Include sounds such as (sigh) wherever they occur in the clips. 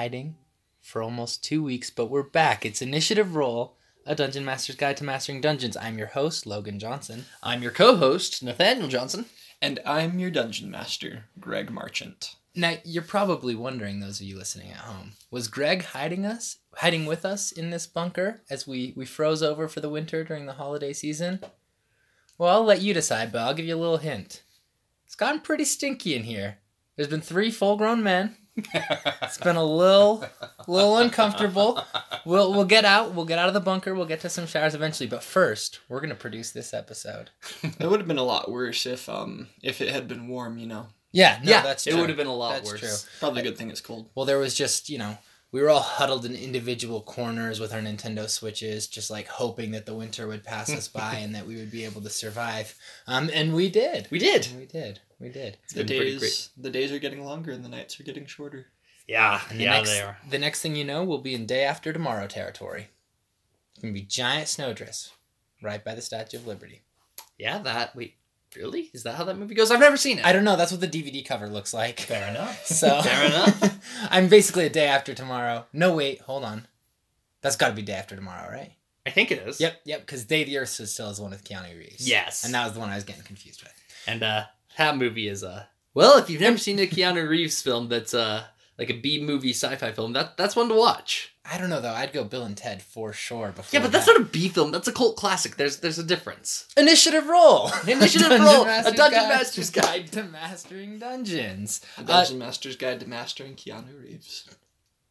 hiding for almost two weeks, but we're back. It's Initiative Roll, a Dungeon Master's Guide to Mastering Dungeons. I'm your host, Logan Johnson. I'm your co-host, Nathaniel Johnson. And I'm your dungeon master, Greg Marchant. Now, you're probably wondering, those of you listening at home, was Greg hiding us, hiding with us in this bunker as we, we froze over for the winter during the holiday season? Well, I'll let you decide, but I'll give you a little hint. It's gotten pretty stinky in here. There's been three full-grown men. It's been a little, little uncomfortable. We'll we'll get out. We'll get out of the bunker. We'll get to some showers eventually. But first, we're gonna produce this episode. It would have been a lot worse if um if it had been warm, you know. Yeah, no, yeah, that's it true. would have been a lot That's worse. true. Probably a good thing it's cold. Well, there was just, you know, we were all huddled in individual corners with our Nintendo Switches, just like hoping that the winter would pass us by (laughs) and that we would be able to survive. Um, and we did. We did. We did. We did. The days the days are getting longer and the nights are getting shorter. Yeah, And the next, The next thing you know, we'll be in day after tomorrow territory. It's gonna be giant snowdrifts right by the Statue of Liberty. Yeah, that. Wait, really? Is that how that movie goes? I've never seen it. I don't know. That's what the DVD cover looks like. Fair enough. (laughs) So Fair enough. (laughs) I'm basically a day after tomorrow. No, wait, hold on. That's got to be day after tomorrow, right? I think it is. Yep, yep. Because Day of the Earth is still is the one with Keanu Reeves. Yes. and that was the one I was getting confused with. And uh, that movie is uh. Well, if you've never seen a Keanu Reeves film, that's uh like a B movie sci-fi film. That that's one to watch. I don't know though. I'd go Bill and Ted for sure. Before Yeah, but that's that. not a B film. That's a cult classic. There's there's a difference. initiative roll. (laughs) Initiative Roll, a Dungeon Guide Master's Guide. (laughs) to mastering dungeons. The Uh, Dungeon Master's Guide to Mastering Keanu Reeves.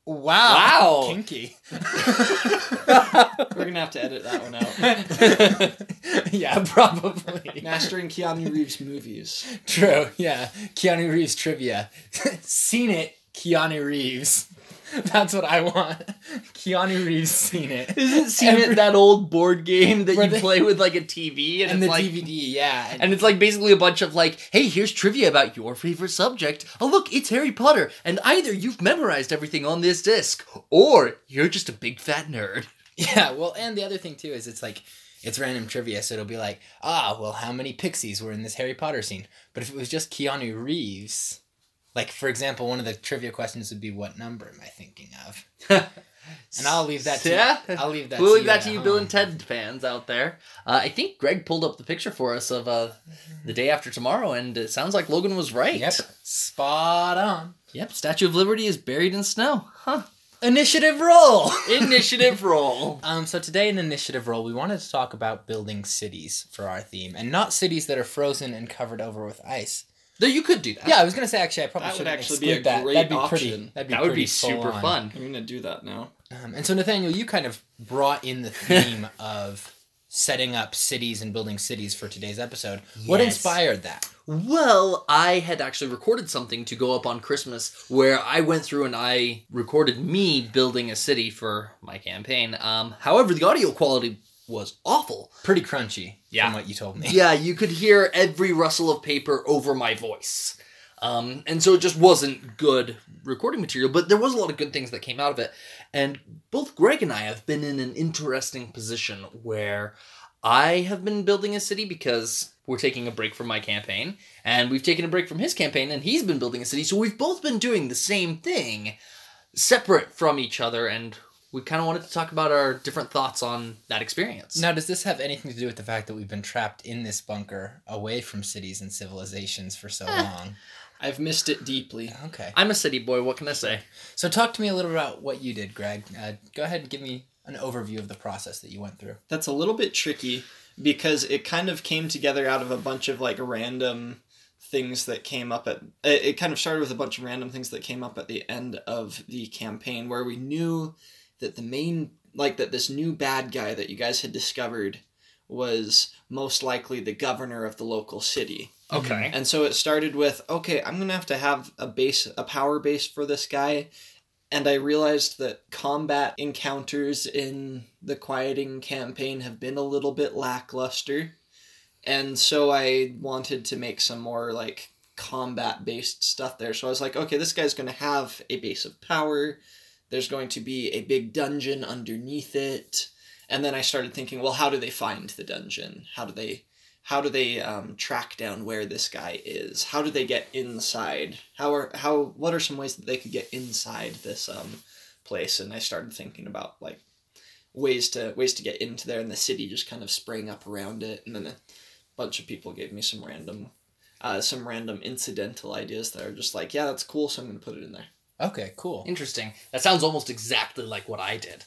Wow. Wow. Kinky. (laughs) We're gonna have to edit that one out. (laughs) yeah, probably. Mastering Keanu Reeves movies. True. Yeah. Keanu Reeves trivia. (laughs) Scene It. Keanu Reeves. (laughs) That's what I want. (laughs) Keanu Reeves Scene It. Isn't Seen Every- It that old board game that you they- play with like a TV and, And the like DVD, yeah. and it's like basically a bunch of like, hey, here's trivia about your favorite subject. Oh look, it's Harry Potter, and either you've memorized everything on this disc, or you're just a big fat nerd. (laughs) Yeah, well, and the other thing too is it's like it's random trivia, so it'll be like, ah, well, how many pixies were in this Harry Potter scene? But if it was just Keanu Reeves, like for example, one of the trivia questions would be, "What number am I thinking of?" (laughs) And I'll leave that to yeah. you. I'll leave that. We'll to leave that to you, Bill and Ted fans out there. Uh, I think Greg pulled up the picture for us of uh, the day after tomorrow, and it sounds like Logan was right. Yep, spot on. Yep. Statue of Liberty is buried in snow. Huh. Initiative roll. (laughs) Initiative roll. Um, so today in initiative roll, we wanted to talk about building cities for our theme, and not cities that are frozen and covered over with ice. Though you could do that. Yeah, I was gonna say actually, I probably That would should actually be a exclude that. great that'd be pretty. option. That'd be that would pretty be super on. fun. I'm gonna do that now. Um, and so Nathaniel, you kind of brought in the (laughs) theme of setting up cities and building cities for today's episode. What Yes. inspired that? Well, I had actually recorded something to go up on Christmas where I went through and I recorded me building a city for my campaign. Um, however, the audio quality was awful. Pretty crunchy, Yeah. from what you told me. (laughs) Yeah, you could hear every rustle of paper over my voice. Um, and so it just wasn't good recording material, but there was a lot of good things that came out of it. And both Greg and I have been in an interesting position where I have been building a city because we're taking a break from my campaign, and we've taken a break from his campaign, and he's been building a city. So we've both been doing the same thing, separate from each other, and we kind of wanted to talk about our different thoughts on that experience. Now, does this have anything to do with the fact that we've been trapped in this bunker, away from cities and civilizations for so Eh. long? I've missed it deeply. Okay. I'm a city boy, what can I say? So, talk to me a little about what you did, Greg. Uh, go ahead and give me an overview of the process that you went through. That's a little bit tricky because it kind of came together out of a bunch of like random things that came up at it it kind of started with a bunch of random things that came up at the end of the campaign where we knew that the main like that this new bad guy that you guys had discovered was most likely the governor of the local city. Okay. And so it started with, okay, I'm gonna have to have a base, a power base for this guy. And I realized that combat encounters in the quieting campaign have been a little bit lackluster. And so I wanted to make some more like combat based stuff there. So I was like, okay, this guy's gonna have a base of power. There's going to be a big dungeon underneath it. And then I started thinking, well, how do they find the dungeon? How do they how do they um, track down where this guy is? How do they get inside? How are how what are some ways that they could get inside this um, place? And I started thinking about like ways to ways to get into there, and the city just kind of sprang up around it, and then a bunch of people gave me some random. Uh, some random incidental ideas that are just like, yeah, that's cool, so I'm gonna put it in there. Okay, cool. Interesting. That sounds almost exactly like what I did.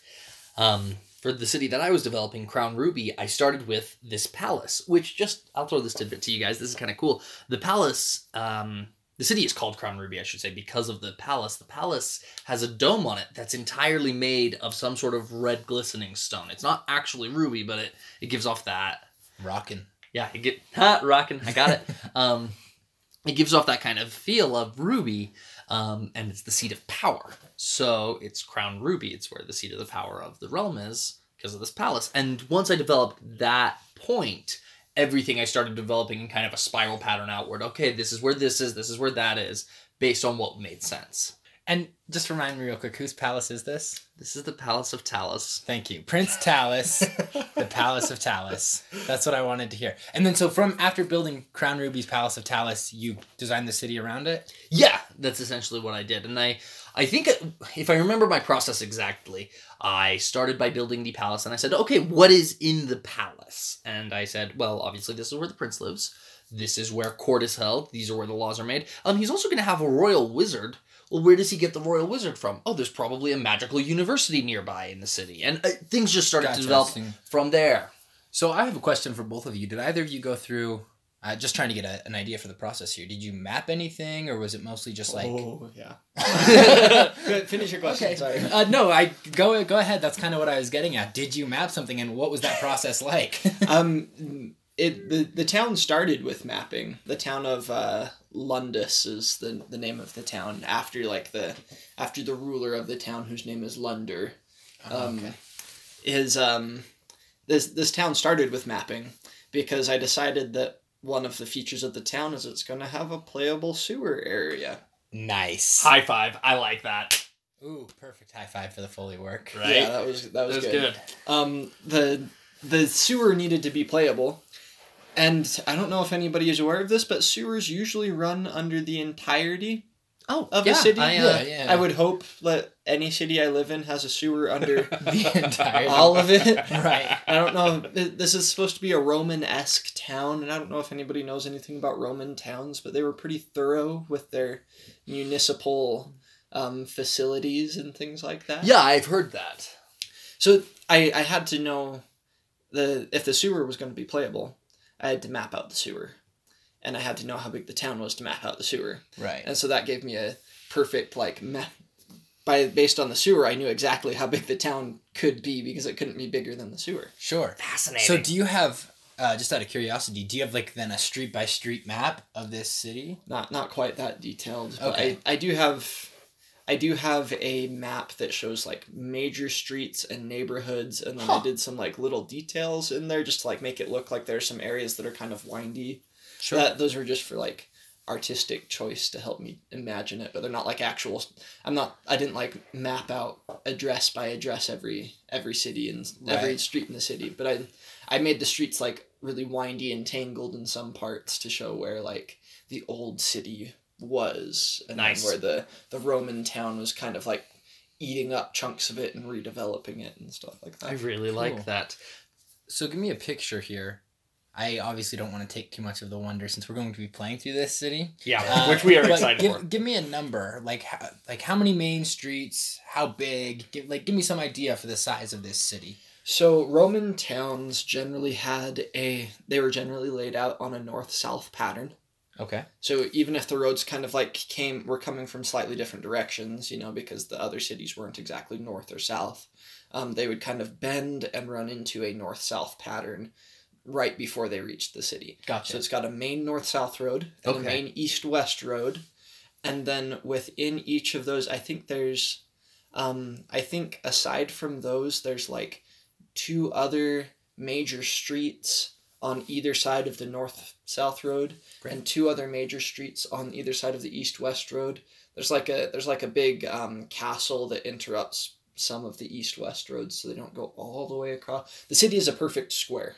Um, for the city that I was developing, Crown Ruby, I started with this palace, which just, I'll throw this tidbit to you guys. This is kind of cool. The palace, um, the city is called Crown Ruby, I should say, because of the palace. The palace has a dome on it that's entirely made of some sort of red glistening stone. It's not actually ruby, but it, it gives off that Rockin'. yeah, you get (laughs) ha, rocking. I got it. (laughs) um, it gives off that kind of feel of ruby, um, and it's the seat of power. So it's crown ruby. It's where the seat of the power of the realm is because of this palace. And once I developed that point, everything I started developing in kind of a spiral pattern outward. Okay, this is where this is. This is where that is, based on what made sense. And just remind me real quick, whose palace is this? This is the Palace of Talus. Thank you. Prince Talus, (laughs) the Palace of Talus. That's what I wanted to hear. And then so from after building Crown Ruby's Palace of Talus, you designed the city around it? Yeah, that's essentially what I did. And I, I think if I remember my process exactly, I started by building the palace and I said, okay, what is in the palace? And I said, well, obviously this is where the prince lives. This is where court is held. These are where the laws are made. Um, he's also going to have a royal wizard. Well, where does he get the royal wizard from? Oh, there's probably a magical university nearby in the city, and uh, things just started Gotcha, to develop from there. So I have a question for both of you. Did either of you go through uh, just trying to get a, an idea for the process here? Did you map anything or was it mostly just like oh yeah. (laughs) Finish your question. Okay. Sorry. Uh, no, I go go ahead. That's kind of what I was getting at. Did you map something, and what was that process like? (laughs) um, it the, the town started with mapping. The town of uh, Lundus is the the name of the town after like the after the ruler of the town whose name is Lunder. Um, okay. Is um, this this town started with mapping because I decided that one of the features of the town is it's going to have a playable sewer area. Nice. High five! I like that. Ooh, perfect high five for the Foley work. Right? Yeah, that was that was, That was good. good. Um, the the sewer needed to be playable, and I don't know if anybody is aware of this, but sewers usually run under the entirety Oh, of yeah, a city. I, uh, Yeah, yeah. I would hope that any city I live in has a sewer (laughs) under The entire all of it. (laughs) Right. I don't know. This is supposed to be a Roman esque town, and I don't know if anybody knows anything about Roman towns, but they were pretty thorough with their municipal um, facilities and things like that. Yeah, I've heard that. So I, I had to know the if the sewer was going to be playable, I had to map out the sewer, and I had to know how big the town was to map out the sewer, Right. and so that gave me a perfect like map. By based on the sewer, I knew exactly how big the town could be because it couldn't be bigger than the sewer. Sure. Fascinating. So do you have uh, just out of curiosity, do you have like then a street by street map of this city? Not not quite that detailed, but Okay. I, I do have I do have a map that shows like major streets and neighborhoods, and then I did some like little details in there just to like make it look like there's some areas that are kind of windy. Sure. That those were just for like artistic choice to help me imagine it, but they're not like actual. I'm not. I didn't like map out address by address every every city and every street in the city, but I I made the streets like really windy and tangled in some parts to show where like the old city was, and Nice. where the the Roman town was kind of like eating up chunks of it and redeveloping it and stuff like that. I really Cool. like that. So give me a picture here. I obviously don't want to take too much of the wonder since we're going to be playing through this city. Yeah, Uh, which we are excited give, for. Give me a number, like how, like how many main streets, how big? Give like give me some idea for the size of this city. So Roman towns generally had a they were generally laid out on a north south pattern. Okay. So even if the roads kind of like came were coming from slightly different directions, you know, because the other cities weren't exactly north or south, um, they would kind of bend and run into a north south pattern right before they reached the city. Gotcha. So it's got a main north south road and Okay. a main east west road, and then within each of those, I think there's, um, I think aside from those, there's like two other major streets on either side of the north south road Great. and two other major streets on either side of the east west road there's like a there's like a big um, castle that interrupts some of the east west roads so they don't go all the way across the city is a perfect square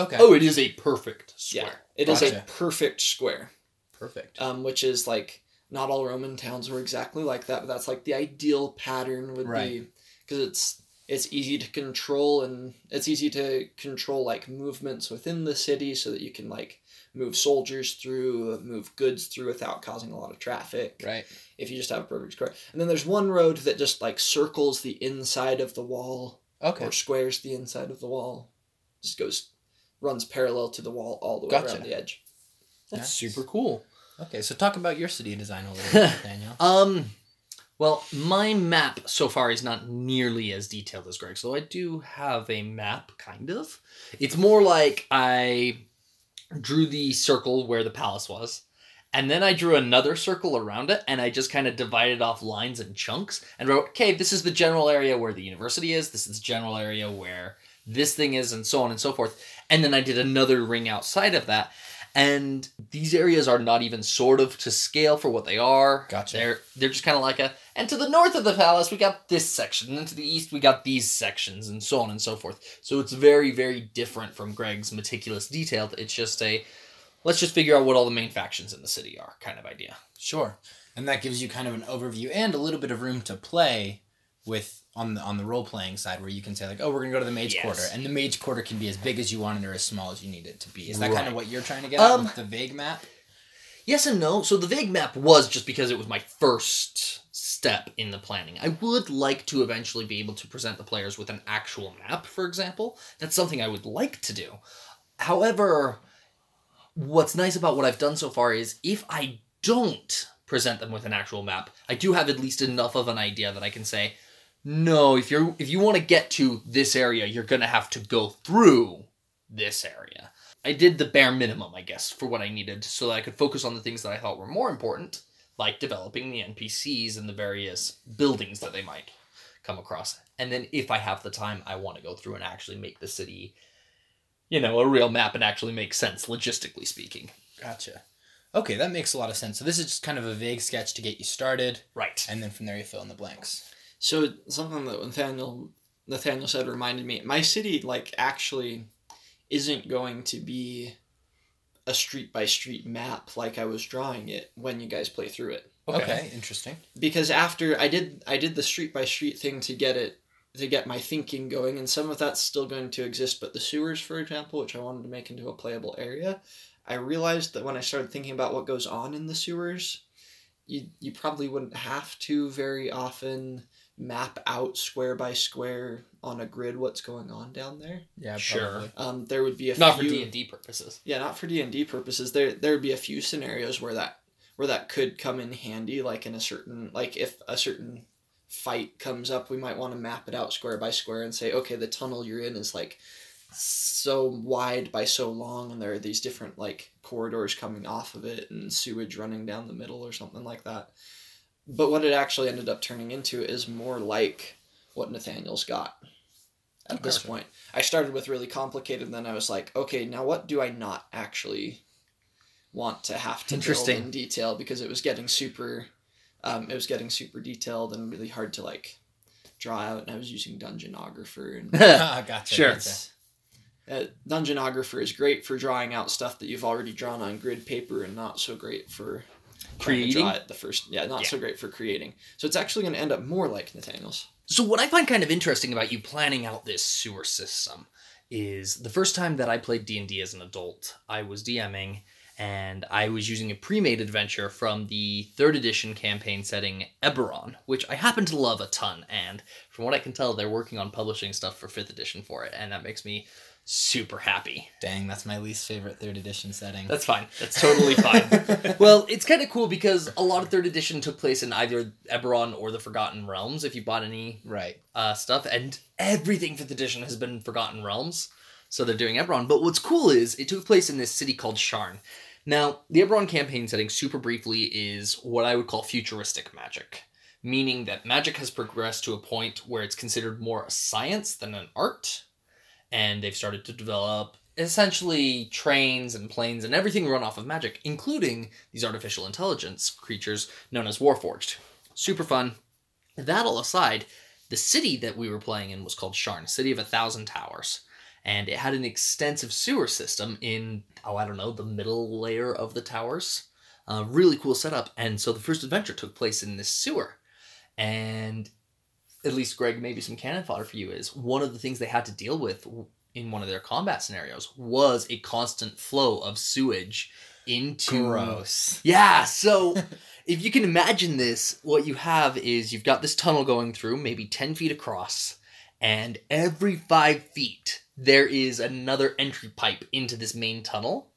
Okay. Oh, it is a perfect square. Yeah, it is a perfect square. perfect. um, which is like not all Roman towns were exactly like that, but that's like the ideal pattern would Right. be because it's it's easy to control and it's easy to control like movements within the city so that you can like move soldiers through, move goods through without causing a lot of traffic. Right. If you just have a perfect square, and then there's one road that just like circles the inside of the wall Okay. or squares the inside of the wall, just goes runs parallel to the wall all the way Gotcha. around the edge. That's Nice. super cool. Okay. So talk about your city design a little (laughs) bit, Daniel. Um, well, my map so far is not nearly as detailed as Greg's, though I do have a map, kind of. It's more like I drew the circle where the palace was, and then I drew another circle around it, and I just kind of divided off lines and chunks and wrote, okay, this is the general area where the university is, this is the general area where this thing is, and so on and so forth. And then I did another ring outside of that. And these areas are not even sort of to scale for what they are. Gotcha. They're they're just kind of like a. And to the north of the palace, we got this section, and to the east, we got these sections, and so on and so forth. So it's very very different from Greg's meticulous detailed. It's just a, let's just figure out what all the main factions in the city are kind of idea. Sure. And that gives you kind of an overview and a little bit of room to play with on the on the role playing side where you can say like, oh, we're gonna go to the mage Yes. quarter, and the mage quarter can be as big as you want it or as small as you need it to be. Is that kind of what you're trying to get at Um, with the vague map? Yes and no. So the vague map was just because it was my first step in the planning. I would like to eventually be able to present the players with an actual map, for example. That's something I would like to do. However, what's nice about what I've done so far is if I don't present them with an actual map, I do have at least enough of an idea that I can say, no, if you're if you want to get to this area, you're gonna have to go through this area. I did the bare minimum, I guess, for what I needed, so that I could focus on the things that I thought were more important, like developing the NPCs and the various buildings that they might come across. And then, if I have the time, I want to go through and actually make the city, you know, a real map and actually make sense, logistically speaking. Gotcha. Okay, that makes a lot of sense. So this is just kind of a vague sketch to get you started, Right. and then from there you fill in the blanks. So something that Nathaniel Nathaniel said reminded me. My city like actually isn't going to be a street by street map like I was drawing it when you guys play through it. Okay, interesting. Because after I did I did the street by street thing to get it to get my thinking going and some of that's still going to exist but the sewers for example which I wanted to make into a playable area I realized that when I started thinking about what goes on in the sewers you you probably wouldn't have to very often map out square by square on a grid what's going on down there. Yeah, Sure. probably. Um, there would be a Not for few, D and D purposes. yeah, not for D and D purposes. There there would be a few scenarios where that where that could come in handy, like in a certain like if a certain fight comes up, we might want to map it out square by square and say, okay, the tunnel you're in is like so wide by so long, and there are these different like corridors coming off of it and sewage running down the middle or something like that. But what it actually ended up turning into is more like what Nathaniel's got at this Gotcha. point. I started with really complicated, and then I was like, okay, now what do I not actually want to have to build Interesting. in detail because it was getting super, um, it was getting super detailed and really hard to like draw out, and I was using Dungeonographer and. (laughs) Ah, (laughs) gotcha. Sure. gotcha. Uh, Dungeonographer is great for drawing out stuff that you've already drawn on grid paper, and not so great for trying to Creating? it the first. Yeah, not Yeah. so great for creating. So it's actually going to end up more like Nathaniel's. So what I find kind of interesting about you planning out this sewer system is the first time that I played D&D as an adult, I was DMing and I was using a pre-made adventure from the 3rd edition campaign setting Eberron, which I happen to love a ton and from what I can tell they're working on publishing stuff for 5th edition for it and that makes me super happy. Dang, that's my least favorite third edition setting. That's fine. That's totally fine. (laughs) well, it's kind of cool because a lot of 3rd edition took place in either Eberron or the Forgotten Realms if you bought any right. uh, stuff, and everything fifth edition has been Forgotten Realms. So they're doing Eberron. But what's cool is it took place in this city called Sharn. Now, the Eberron campaign setting, super briefly, is what I would call futuristic magic, meaning that magic has progressed to a point where it's considered more a science than an art, and they've started to develop essentially trains and planes and everything run off of magic, including these artificial intelligence creatures known as Warforged. Super fun. That all aside, the city that we were playing in was called Sharn, City of a Thousand Towers. and it had an extensive sewer system in oh I don't know the middle layer of the towers. Uh, really cool setup, and so the first adventure took place in this sewer, and at least Greg, maybe some cannon fodder for you is one of the things they had to deal with in one of their combat scenarios was a constant flow of sewage into Gross. yeah, so (laughs) if you can imagine this, what you have is you've got this tunnel going through, maybe 10 feet across, and every five feet there is another entry pipe into this main tunnel.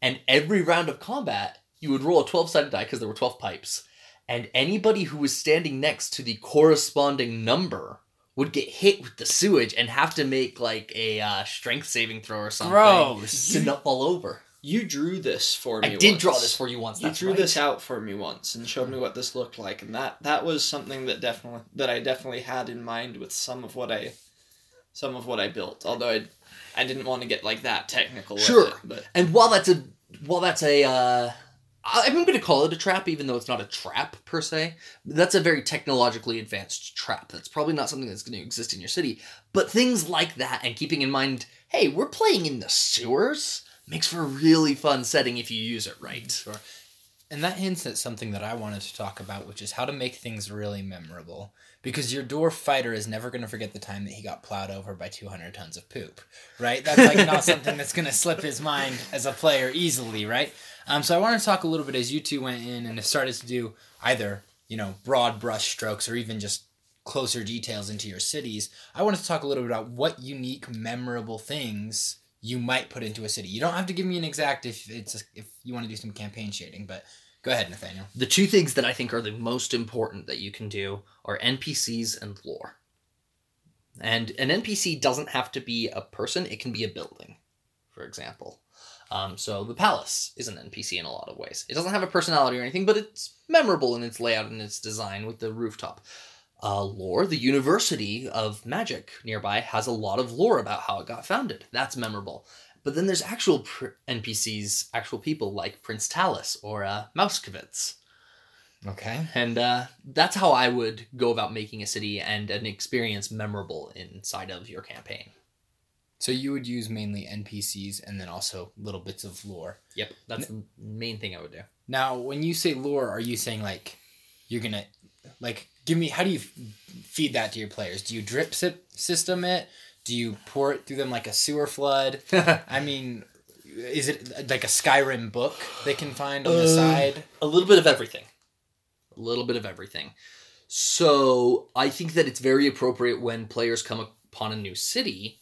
And every round of combat, you would roll a 12 sided die because there were 12 pipes. And anybody who was standing next to the corresponding number would get hit with the sewage and have to make like a uh, strength saving throw or something Gross. to not fall over. You drew this for me. I did draw this for you once. You That's drew right. this out for me once and showed me what this looked like, and that that was something that definitely that I definitely had in mind with some of what I, some of what I built. Although I, I didn't want to get like that technical. with Sure. it, but And while that's a while that's a uh, I- I'm going to call it a trap, even though it's not a trap per se. That's a very technologically advanced trap. That's probably not something that's going to exist in your city. But things like that, and keeping in mind, hey, we're playing in the sewers, makes for a really fun setting if you use it right. Mm, sure. And that hints at something that I wanted to talk about, which is how to make things really memorable. Because your dwarf fighter is never going to forget the time that he got plowed over by 200 tons of poop, right? That's like not (laughs) something that's going to slip his mind as a player easily, right? Um, so I want to talk a little bit as you two went in and started to do either, you know, broad brush strokes or even just closer details into your cities. I wanted to talk a little bit about what unique, memorable things you might put into a city. You don't have to give me an exact if it's if you want to do some campaign shading, but go ahead, Nathaniel. The two things that I think are the most important that you can do are NPCs and lore. And an NPC doesn't have to be a person, it can be a building, for example. Um, so the palace is an NPC in a lot of ways. It doesn't have a personality or anything, but it's memorable in its layout and its design with the rooftop. Uh, lore, the University of Magic nearby has a lot of lore about how it got founded. That's memorable. But then there's actual pr- NPCs, actual people like Prince Talus or uh, Mousekevitz. Okay. And uh, that's how I would go about making a city and an experience memorable inside of your campaign. So you would use mainly NPCs and then also little bits of lore. Yep, that's the main thing I would do. Now, when you say lore, are you saying like you're gonna like give me? How do you f- feed that to your players? Do you drip sip system it? Do you pour it through them like a sewer flood? (laughs) I mean, is it like a Skyrim book they can find on the Uh, side? a little bit of everything. A little bit of everything. So I think that it's very appropriate when players come upon a new city.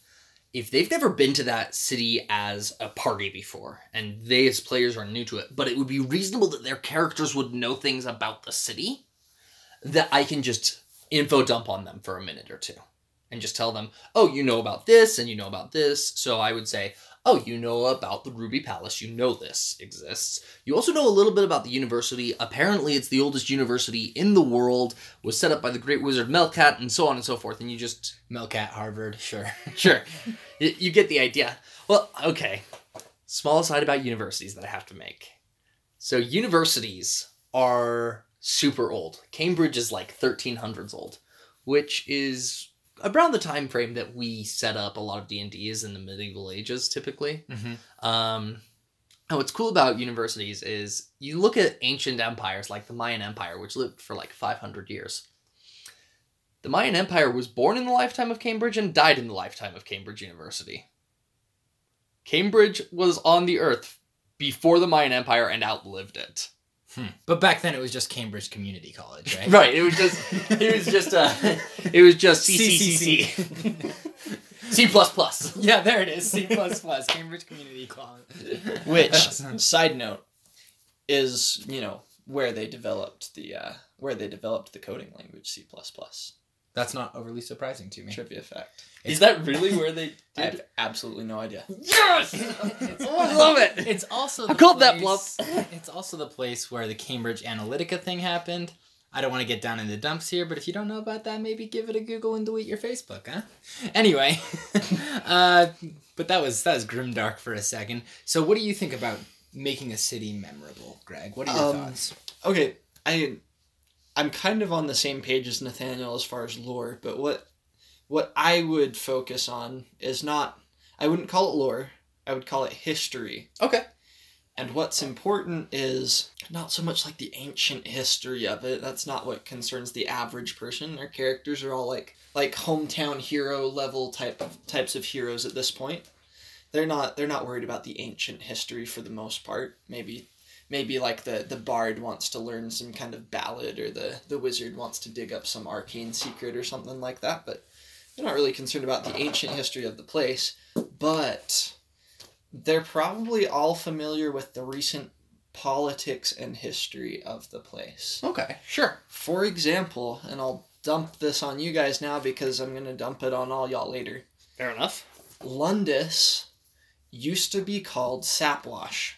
If they've never been to that city as a party before, and they as players are new to it, but it would be reasonable that their characters would know things about the city, that I can just info dump on them for a minute or two. And just tell them, oh, you know about this, and you know about this. So I would say, oh, you know about the Ruby Palace, you know this exists. You also know a little bit about the university. Apparently, it's the oldest university in the world, was set up by the great wizard Melcat, and so on and so forth. And you just, Melcat, Harvard, sure. (laughs) sure, you, you get the idea. Well, okay. Small aside about universities that I have to make. So, universities are super old. Cambridge is like 1300s old, which is around the time frame that we set up a lot of D&D is in the medieval ages typically. Mm-hmm. Um, and what's cool about universities is you look at ancient empires like the Mayan Empire, which lived for like 500 years. The Mayan Empire was born in the lifetime of Cambridge and died in the lifetime of Cambridge University. Cambridge was on the earth before the Mayan Empire and outlived it. Hmm. But back then it was just Cambridge Community College, right? (laughs) Right. It was just. It was just. Uh, (laughs) it was just CCCC. (laughs) C plus plus. yeah, there it is. C plus plus Cambridge Community College. which side note is you know where they developed the uh, where they developed the coding language C plus plus. That's not overly surprising to me. Trivia fact. Is that really where they (laughs) did? I have absolutely no idea. Yes! It's (laughs) I love it. It's also I the called that place- It's also the place where the Cambridge Analytica thing happened. I don't want to get down in the dumps here, but if you don't know about that, maybe give it a Google and delete your Facebook, huh? Anyway, (laughs) uh, but that was that was grimdark for a second. So, what do you think about making a city memorable, Greg? What are your Um, thoughts? Okay, I I'm kind of on the same page as Nathaniel as far as lore, but what what I would focus on is not I wouldn't call it lore. I would call it history. Okay. And what's important is not so much like the ancient history of it. That's not what concerns the average person. Our characters are all like like hometown hero level type of types of heroes at this point. They're not they're not worried about the ancient history for the most part. Maybe maybe like the the bard wants to learn some kind of ballad or the the wizard wants to dig up some arcane secret or something like that, but they're not really concerned about the ancient history of the place. But they're probably all familiar with the recent politics and history of the place. Okay. Sure. For example, and I'll dump this on you guys now because I'm going to dump it on all y'all later. Fair enough. Lundus used to be called Sapwash.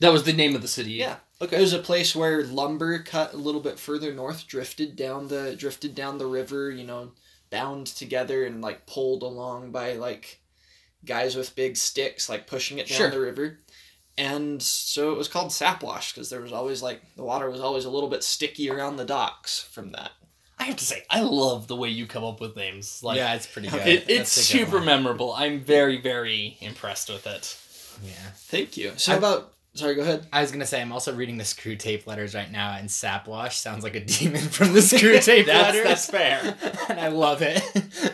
That was the name of the city. Yeah. Okay. It was a place where lumber cut a little bit further north, drifted down the drifted down the river, you know, bound together and like pulled along by like guys with big sticks, like pushing it down Sure. the river. And so it was called Sapwash because there was always like the water was always a little bit sticky around the docks from that. I have to say, I love the way you come up with names. Like, yeah, it's pretty good. it, it's good super one. memorable. I'm very, very impressed with it. Yeah. Thank you. So I- about sorry, go ahead. I was gonna say I'm also reading the Screwtape letters right now, and Sapwash sounds like a (laughs) demon from the Screwtape That's, letters. that's (laughs) fair. and I love it.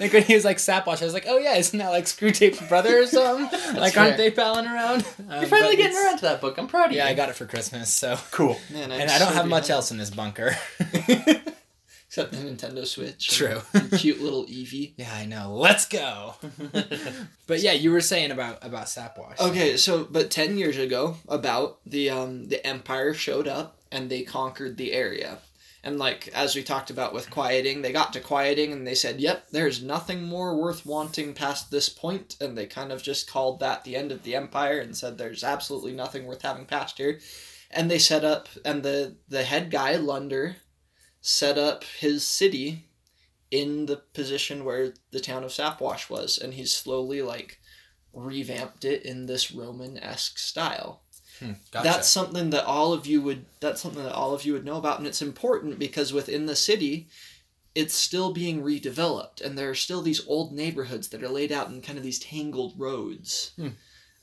like when he was like Sapwash, I was like, oh yeah, isn't that like Screwtape's brother or (laughs) something? like, fair. aren't they palling around? Um, You're finally getting around to that book. I'm proud of you. Yeah, I got it for Christmas. So, Cool. Man, and I don't have much else in this bunker. Except the Nintendo Switch. True. cute little Eevee. (laughs) yeah, I know. Let's go. (laughs) but yeah, you were saying about about Sapwash. Okay, so but ten years ago, about the um the Empire showed up and they conquered the area. And like as we talked about with quieting, they got to quieting and they said, "Yep, there's nothing more worth wanting past this point." And they kind of just called that the end of the empire and said, "There's absolutely nothing worth having past here." And they set up, and the the head guy Lunder set up his city in the position where the town of Sapwash was, and he's slowly like revamped it in this Roman esque style. Hmm, gotcha. That's something that all of you would that's something that all of you would know about and it's important because within the city it's still being redeveloped and there are still these old neighborhoods that are laid out in kind of these tangled roads. Hmm.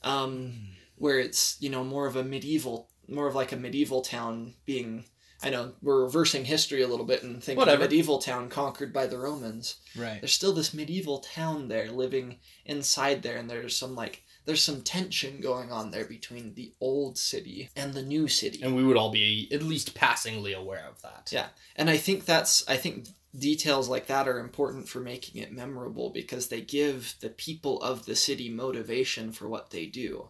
Um, where it's, you know, more of a medieval more of like a medieval town being I know we're reversing history a little bit and thinking Whatever. medieval town conquered by the Romans right. there's still this medieval town there living inside there and there's some like there's some tension going on there between the old city and the new city and we would all be at least passingly aware of that. Yeah. and i think that's i think details like that are important for making it memorable because they give the people of the city motivation for what they do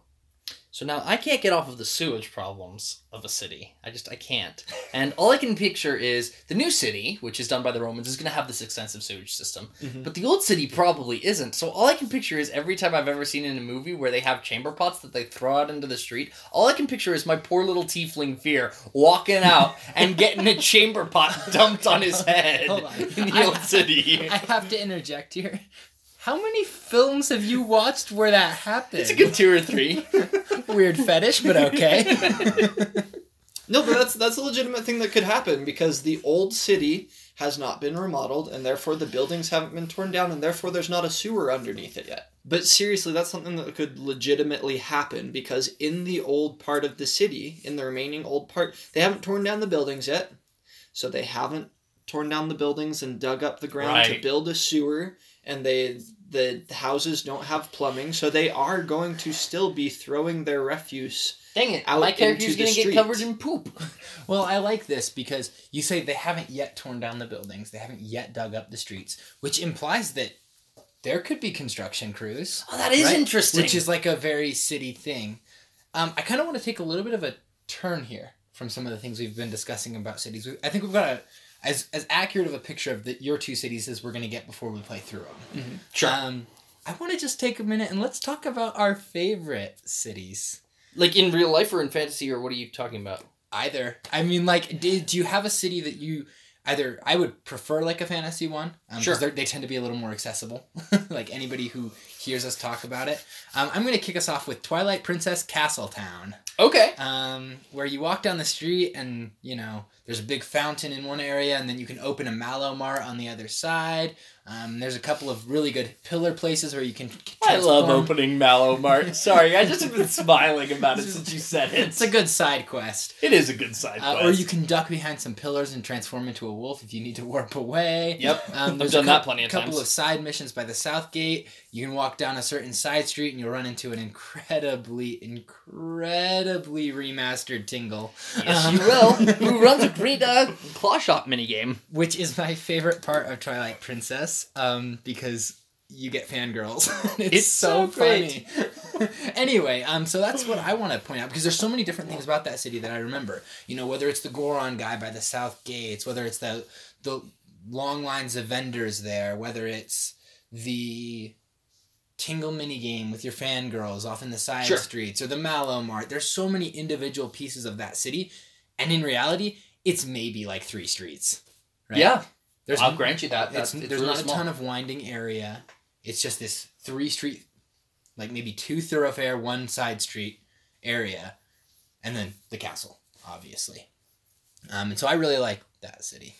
So now I can't get off of the sewage problems of a city. I just I can't. And all I can picture is the new city, which is done by the Romans, is going to have this extensive sewage system. Mhm. But the old city probably isn't. So all I can picture is every time I've ever seen in a movie where they have chamber pots that they throw out into the street, all I can picture is my poor little tiefling fear walking out and (laughs) getting a chamber pot dumped on his (laughs) head on. in the I- old city. (laughs) I have to interject here. How many films have you watched where that happened? It's a good two or three. (laughs) weird fetish, but okay. (laughs) no but that's that's a legitimate thing that could happen because the old city has not been remodeled and therefore the buildings haven't been torn down and therefore there's not a sewer underneath it yet but seriously that's something that could legitimately happen because in the old part of the city in the remaining old part they haven't torn down the buildings yet so they haven't torn down the buildings and dug up the ground to build a sewer and they the houses don't have plumbing so they are going to still be throwing their refuse Dang it! Out my character's into the gonna get covered in poop. (laughs) well, I like this because you say they haven't yet torn down the buildings, they haven't yet dug up the streets, which implies that there could be construction crews. Oh, that is right? interesting. Which is like a very city thing. Um, I kind of want to take a little bit of a turn here from some of the things we've been discussing about cities. We- I think we've got a as as accurate of a picture of the, your two cities as we're going to get before we play through them. Sure. Um, I want to just take a minute and let's talk about our favorite cities. like in real life or in fantasy, or what are you talking about? Either. I mean, like, did, do you have a city that you either? I would prefer like a fantasy one. Um, Sure. they're- tend to be a little more accessible. (laughs) like anybody who hears us talk about it. Um, I'm going to kick us off with Twilight Princess Castletown. Okay. um, where you walk down the street and you know there's a big fountain in one area and then you can open a Malo Mart on the other side um, there's a couple of really good pillar places where you can I love opening Malo Mart. (laughs) Sorry, I just have been smiling about it since you said it. it's a good side quest It is a good side uh, quest. or you can duck behind some pillars and transform into a wolf if you need to warp away Yep. um, I've done a that plenty of times. A couple of side missions by the south gate you can walk down a certain side street and you'll run into an incredibly incredibly remastered tingle Yes, Um, you will. (laughs) Who runs a great uh, claw shot minigame? which is my favorite part of Twilight Princess, um, because you get fangirls. (laughs) it's, It's so, so funny. (laughs) anyway, um, so that's what I want to point out because there's so many different things about that city that I remember. You know, whether it's the Goron guy by the south gates, whether it's the the long lines of vendors there, whether it's the Tingle mini game with your fangirls off in the side Sure. streets or the Malo Mart. There's so many individual pieces of that city, and in reality, it's maybe like three streets. Right? Yeah. There's I'll grant you that. That's, it's there's really not small. a ton of winding area. It's just this three street, like maybe two thoroughfare, one side street area, and then the castle, obviously. Um, and so I really like that city.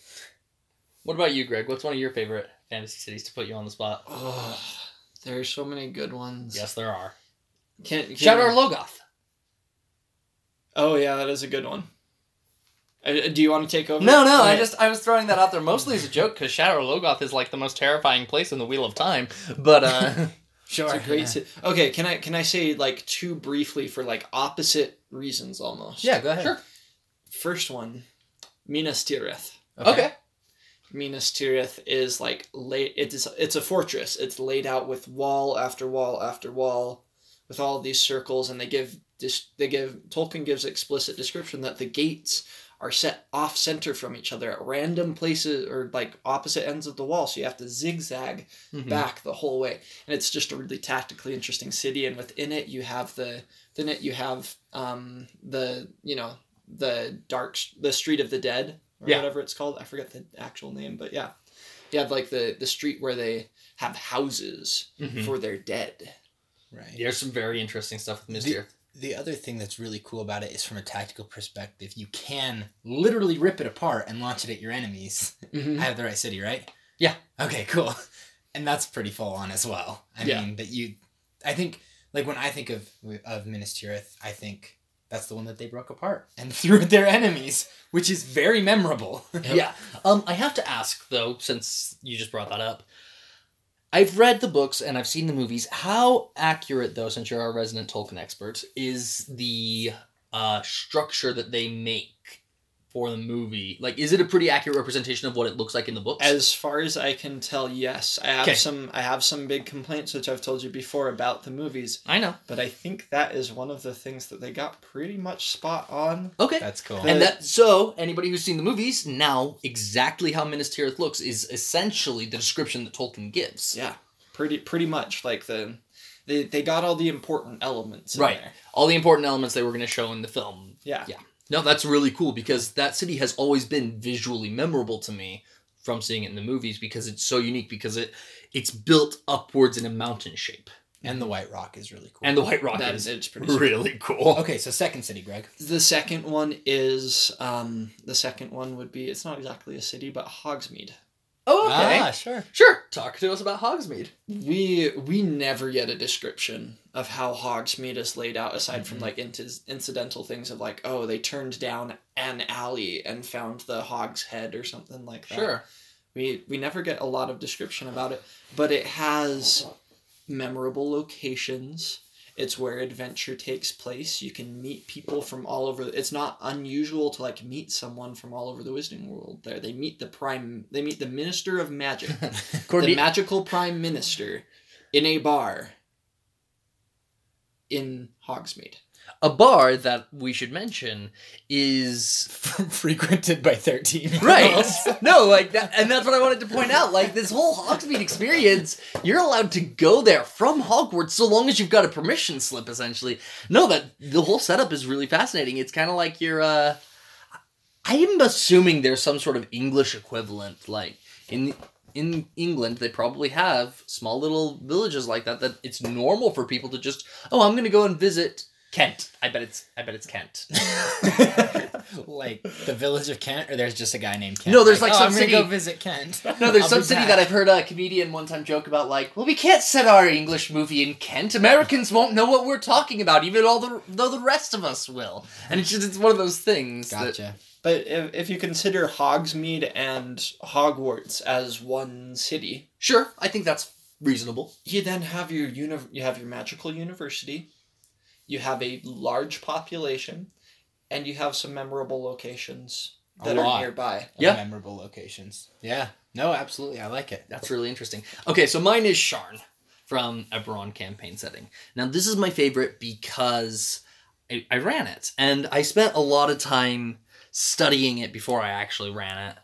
What about you, Greg? What's one of your favorite fantasy cities to put you on the spot? Oh, there's so many good ones. Yes, there are. Can, can Shadar Logoth. Oh yeah, that is a good one. Uh, do you want to take over? No, no, I just I was throwing that out there mostly as a joke because Shadar Logoth is like the most terrifying place in the Wheel of Time. But uh, (laughs) Sure. It's a great. ci- Okay, can I can I say like two briefly for like opposite reasons almost? yeah, go ahead. Sure. First one, Minas Tirith. okay. Minas Tirith is like laid. It is. It's a fortress. It's laid out with wall after wall after wall, with all of these circles, and they give dis- They give Tolkien gives explicit description that the gates are set off center from each other at random places or like opposite ends of the wall, so you have to zigzag Mhm. back the whole way. And it's just a really tactically interesting city. And within it, you have the within it you have um the you know the dark the street of the dead or Yeah. whatever it's called. I forget the actual name, but yeah, you have like the the street where they have houses Mhm. for their dead. Right. There's some very interesting stuff with Mr. The other thing that's really cool about it is from a tactical perspective, you can literally rip it apart and launch it at your enemies. Mm-hmm. I have the right city, right? Yeah. Okay, cool. (laughs) And that's pretty full on as well. I Yeah. mean, that you, I think, like when I think of of Minas Tirith, I think that's the one that they broke apart and (laughs) threw at their enemies, which is very memorable. (laughs) Yeah. Um, I have to ask though, since you just brought that up. I've read the books and I've seen the movies. How accurate, though, since you're our resident Tolkien expert, is the uh, structure that they make for the movie? Like, is it a pretty accurate representation of what it looks like in the books? As far as I can tell, yes. I have Okay. some I have some big complaints which I've told you before about the movies, I know. but I think that is one of the things that they got pretty much spot on. Okay. That's cool. and that so anybody who's seen the movies now exactly how Minas Tirith looks is essentially the description that Tolkien gives. Yeah, pretty pretty much like the they they got all the important elements in Right. there. All the important elements they were going to show in the film Yeah. Yeah. No, that's really cool because that city has always been visually memorable to me from seeing it in the movies because it's so unique because it it's built upwards in a mountain shape. and the White Rock is really cool. And the White Rock That is it's pretty sweet. really cool. okay, so second city, Greg. The second one is um the second one would be it's not exactly a city but Hogsmeade. Oh, okay. Ah, sure. Sure. Talk to us about Hogsmeade. We we never get a description of how Hogsmeade is laid out aside from Mhm. like inti- incidental things of like oh they turned down an alley and found the Hog's head or something like that. Sure. We we never get a lot of description about it, but it has memorable locations. It's where adventure takes place. You can meet people from all over. It's not unusual to like meet someone from all over the Wizarding World. There, they meet the prime. They meet the Minister of Magic, (laughs) the magical Prime Minister, in a bar. In Hogsmeade. A bar that we should mention is (laughs) Frequented by 13. right. (laughs) no, like that, and that's what I wanted to point out. Like this whole Hogsmeade experience, you're allowed to go there from Hogwarts so long as you've got a permission slip. Essentially, no, that the whole setup is really fascinating. It's kind of like you're. uh I'm assuming there's some sort of English equivalent, like in in England, they probably have small little villages like that. That it's normal for people to just, oh, I'm going to go and visit Kent. I bet it's. I bet it's Kent. (laughs) like the village of Kent, or there's just a guy named Kent. No, there's, like, oh, some I'm gonna city- go visit Kent. (laughs) No, there's I'll some city back. that I've heard a comedian one time joke about, like, well, we can't set our English movie in Kent. Americans won't know what we're talking about, even all the though the rest of us will. And it's just it's one of those things. that- Gotcha. But if, if you consider Hogsmeade and Hogwarts as one city, sure, I think that's reasonable. you then have your uni- you have your magical university, you have a large population, and you have some memorable locations that are nearby. Yeah. memorable locations. Yeah. No, absolutely. I like it. That's really interesting. Okay, so mine is Sharn from Eberron campaign setting. Now, this is my favorite because I, I ran it, and I spent a lot of time studying it before I actually ran it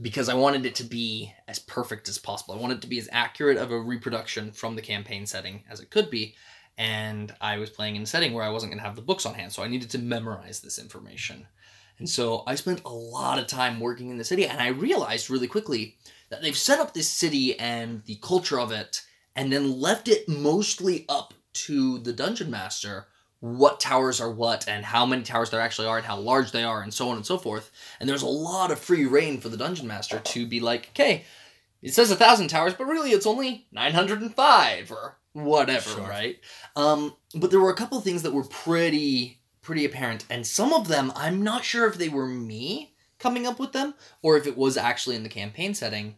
because I wanted it to be as perfect as possible. I wanted it to be as accurate of a reproduction from the campaign setting as it could be. And I was playing in a setting where I wasn't going to have the books on hand, so I needed to memorize this information. And so I spent a lot of time working in the city, and I realized really quickly that they've set up this city and the culture of it and then left it mostly up to the dungeon master what towers are what and how many towers there actually are and how large they are and so on and so forth and there's a lot of free reign for the dungeon master to be like okay it says a thousand towers but really it's only 905 or whatever Sure. right um, but there were a couple things that were pretty pretty apparent and some of them i'm not sure if they were me coming up with them or if it was actually in the campaign setting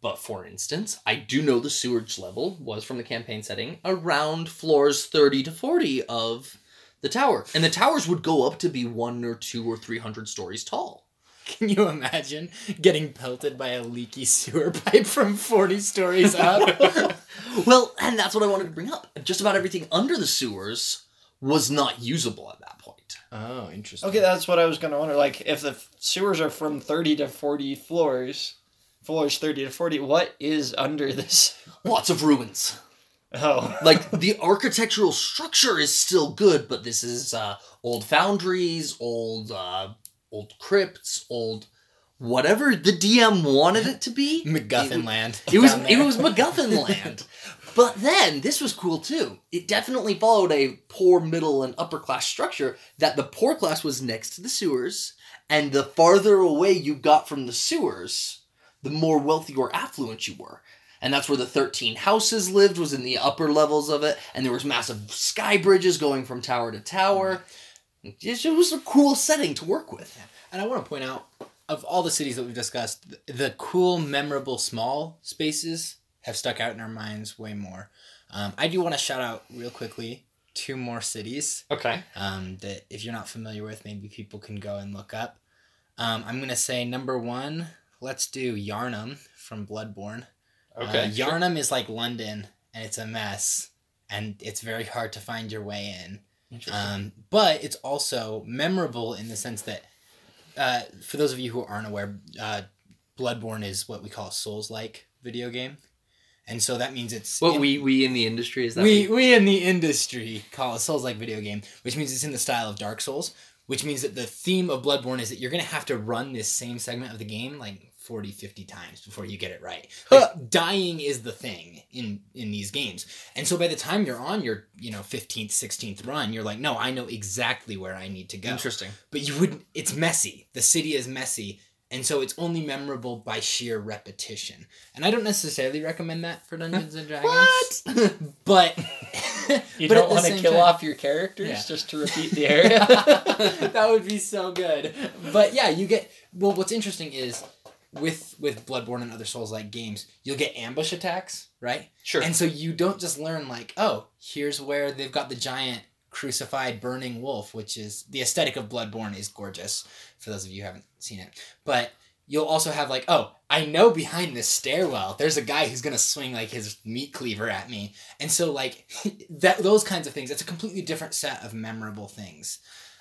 but for instance, I do know the sewage level was from the campaign setting around floors 30 to 40 of the tower. And the towers would go up to be one or two or 300 stories tall. (laughs) Can you imagine getting pelted by a leaky sewer pipe from 40 stories up? (laughs) well, and that's what I wanted to bring up. Just about everything under the sewers was not usable at that point. oh, interesting. Okay, that's what I was gonna wonder. Like, if the f- sewers are from thirty to forty floors, floors thirty to forty, what is under this? (laughs) Lots of ruins. Oh, like the architectural structure is still good, but this is uh, old foundries, old uh, old crypts, old whatever the DM wanted it to be. (laughs) MacGuffin It- land. It was it was MacGuffin (laughs) land. But then this was cool too. It definitely followed a poor middle and upper class structure that the poor class was next to the sewers, and the farther away you got from the sewers, the more wealthy or affluent you were. And that's where the 13 houses lived, was in the upper levels of it, and there was massive sky bridges going from tower to tower. Mm. It was a cool setting to work with. And I want to point out, of all the cities that we've discussed, the cool, memorable, small spaces have stuck out in our minds way more. Um, I do want to shout out real quickly two more cities Okay. um, that if you're not familiar with, maybe people can go and look up. Um, I'm gonna say number one. Let's do Yharnam from Bloodborne. Okay. Uh, Yharnam is like London, and it's a mess, and it's very hard to find your way in. Um, but it's also memorable in the sense that, uh, for those of you who aren't aware, uh, Bloodborne is what we call a Souls-like video game, and so that means it's what in- we we in the industry is that we we in the industry call a Souls-like video game, which means it's in the style of Dark Souls, which means that the theme of Bloodborne is that you're gonna have to run this same segment of the game like 40, 50 times before you get it right. Like, dying is the thing in in these games, and so by the time you're on your you know 15th, 16th run, you're like, no, I know exactly where I need to go Interesting. but you wouldn't it's messy the city is messy and so it's only memorable by sheer repetition and i don't necessarily recommend that for dungeons and (laughs) dragons what? (laughs) but (laughs) you but don't want to kill time- off your characters Yeah. just to repeat the area. that would be so good but yeah you get well what's interesting is with with bloodborne and other souls like games you'll get ambush attacks right Sure. and so you don't just learn like, oh, here's where they've got the giant crucified burning wolf, which is the aesthetic of Bloodborne is gorgeous for those of you who haven't seen it. But you'll also have like, oh, I know behind this stairwell there's a guy who's gonna swing like his meat cleaver at me. And so like (laughs) that those kinds of things, it's a completely different set of memorable things.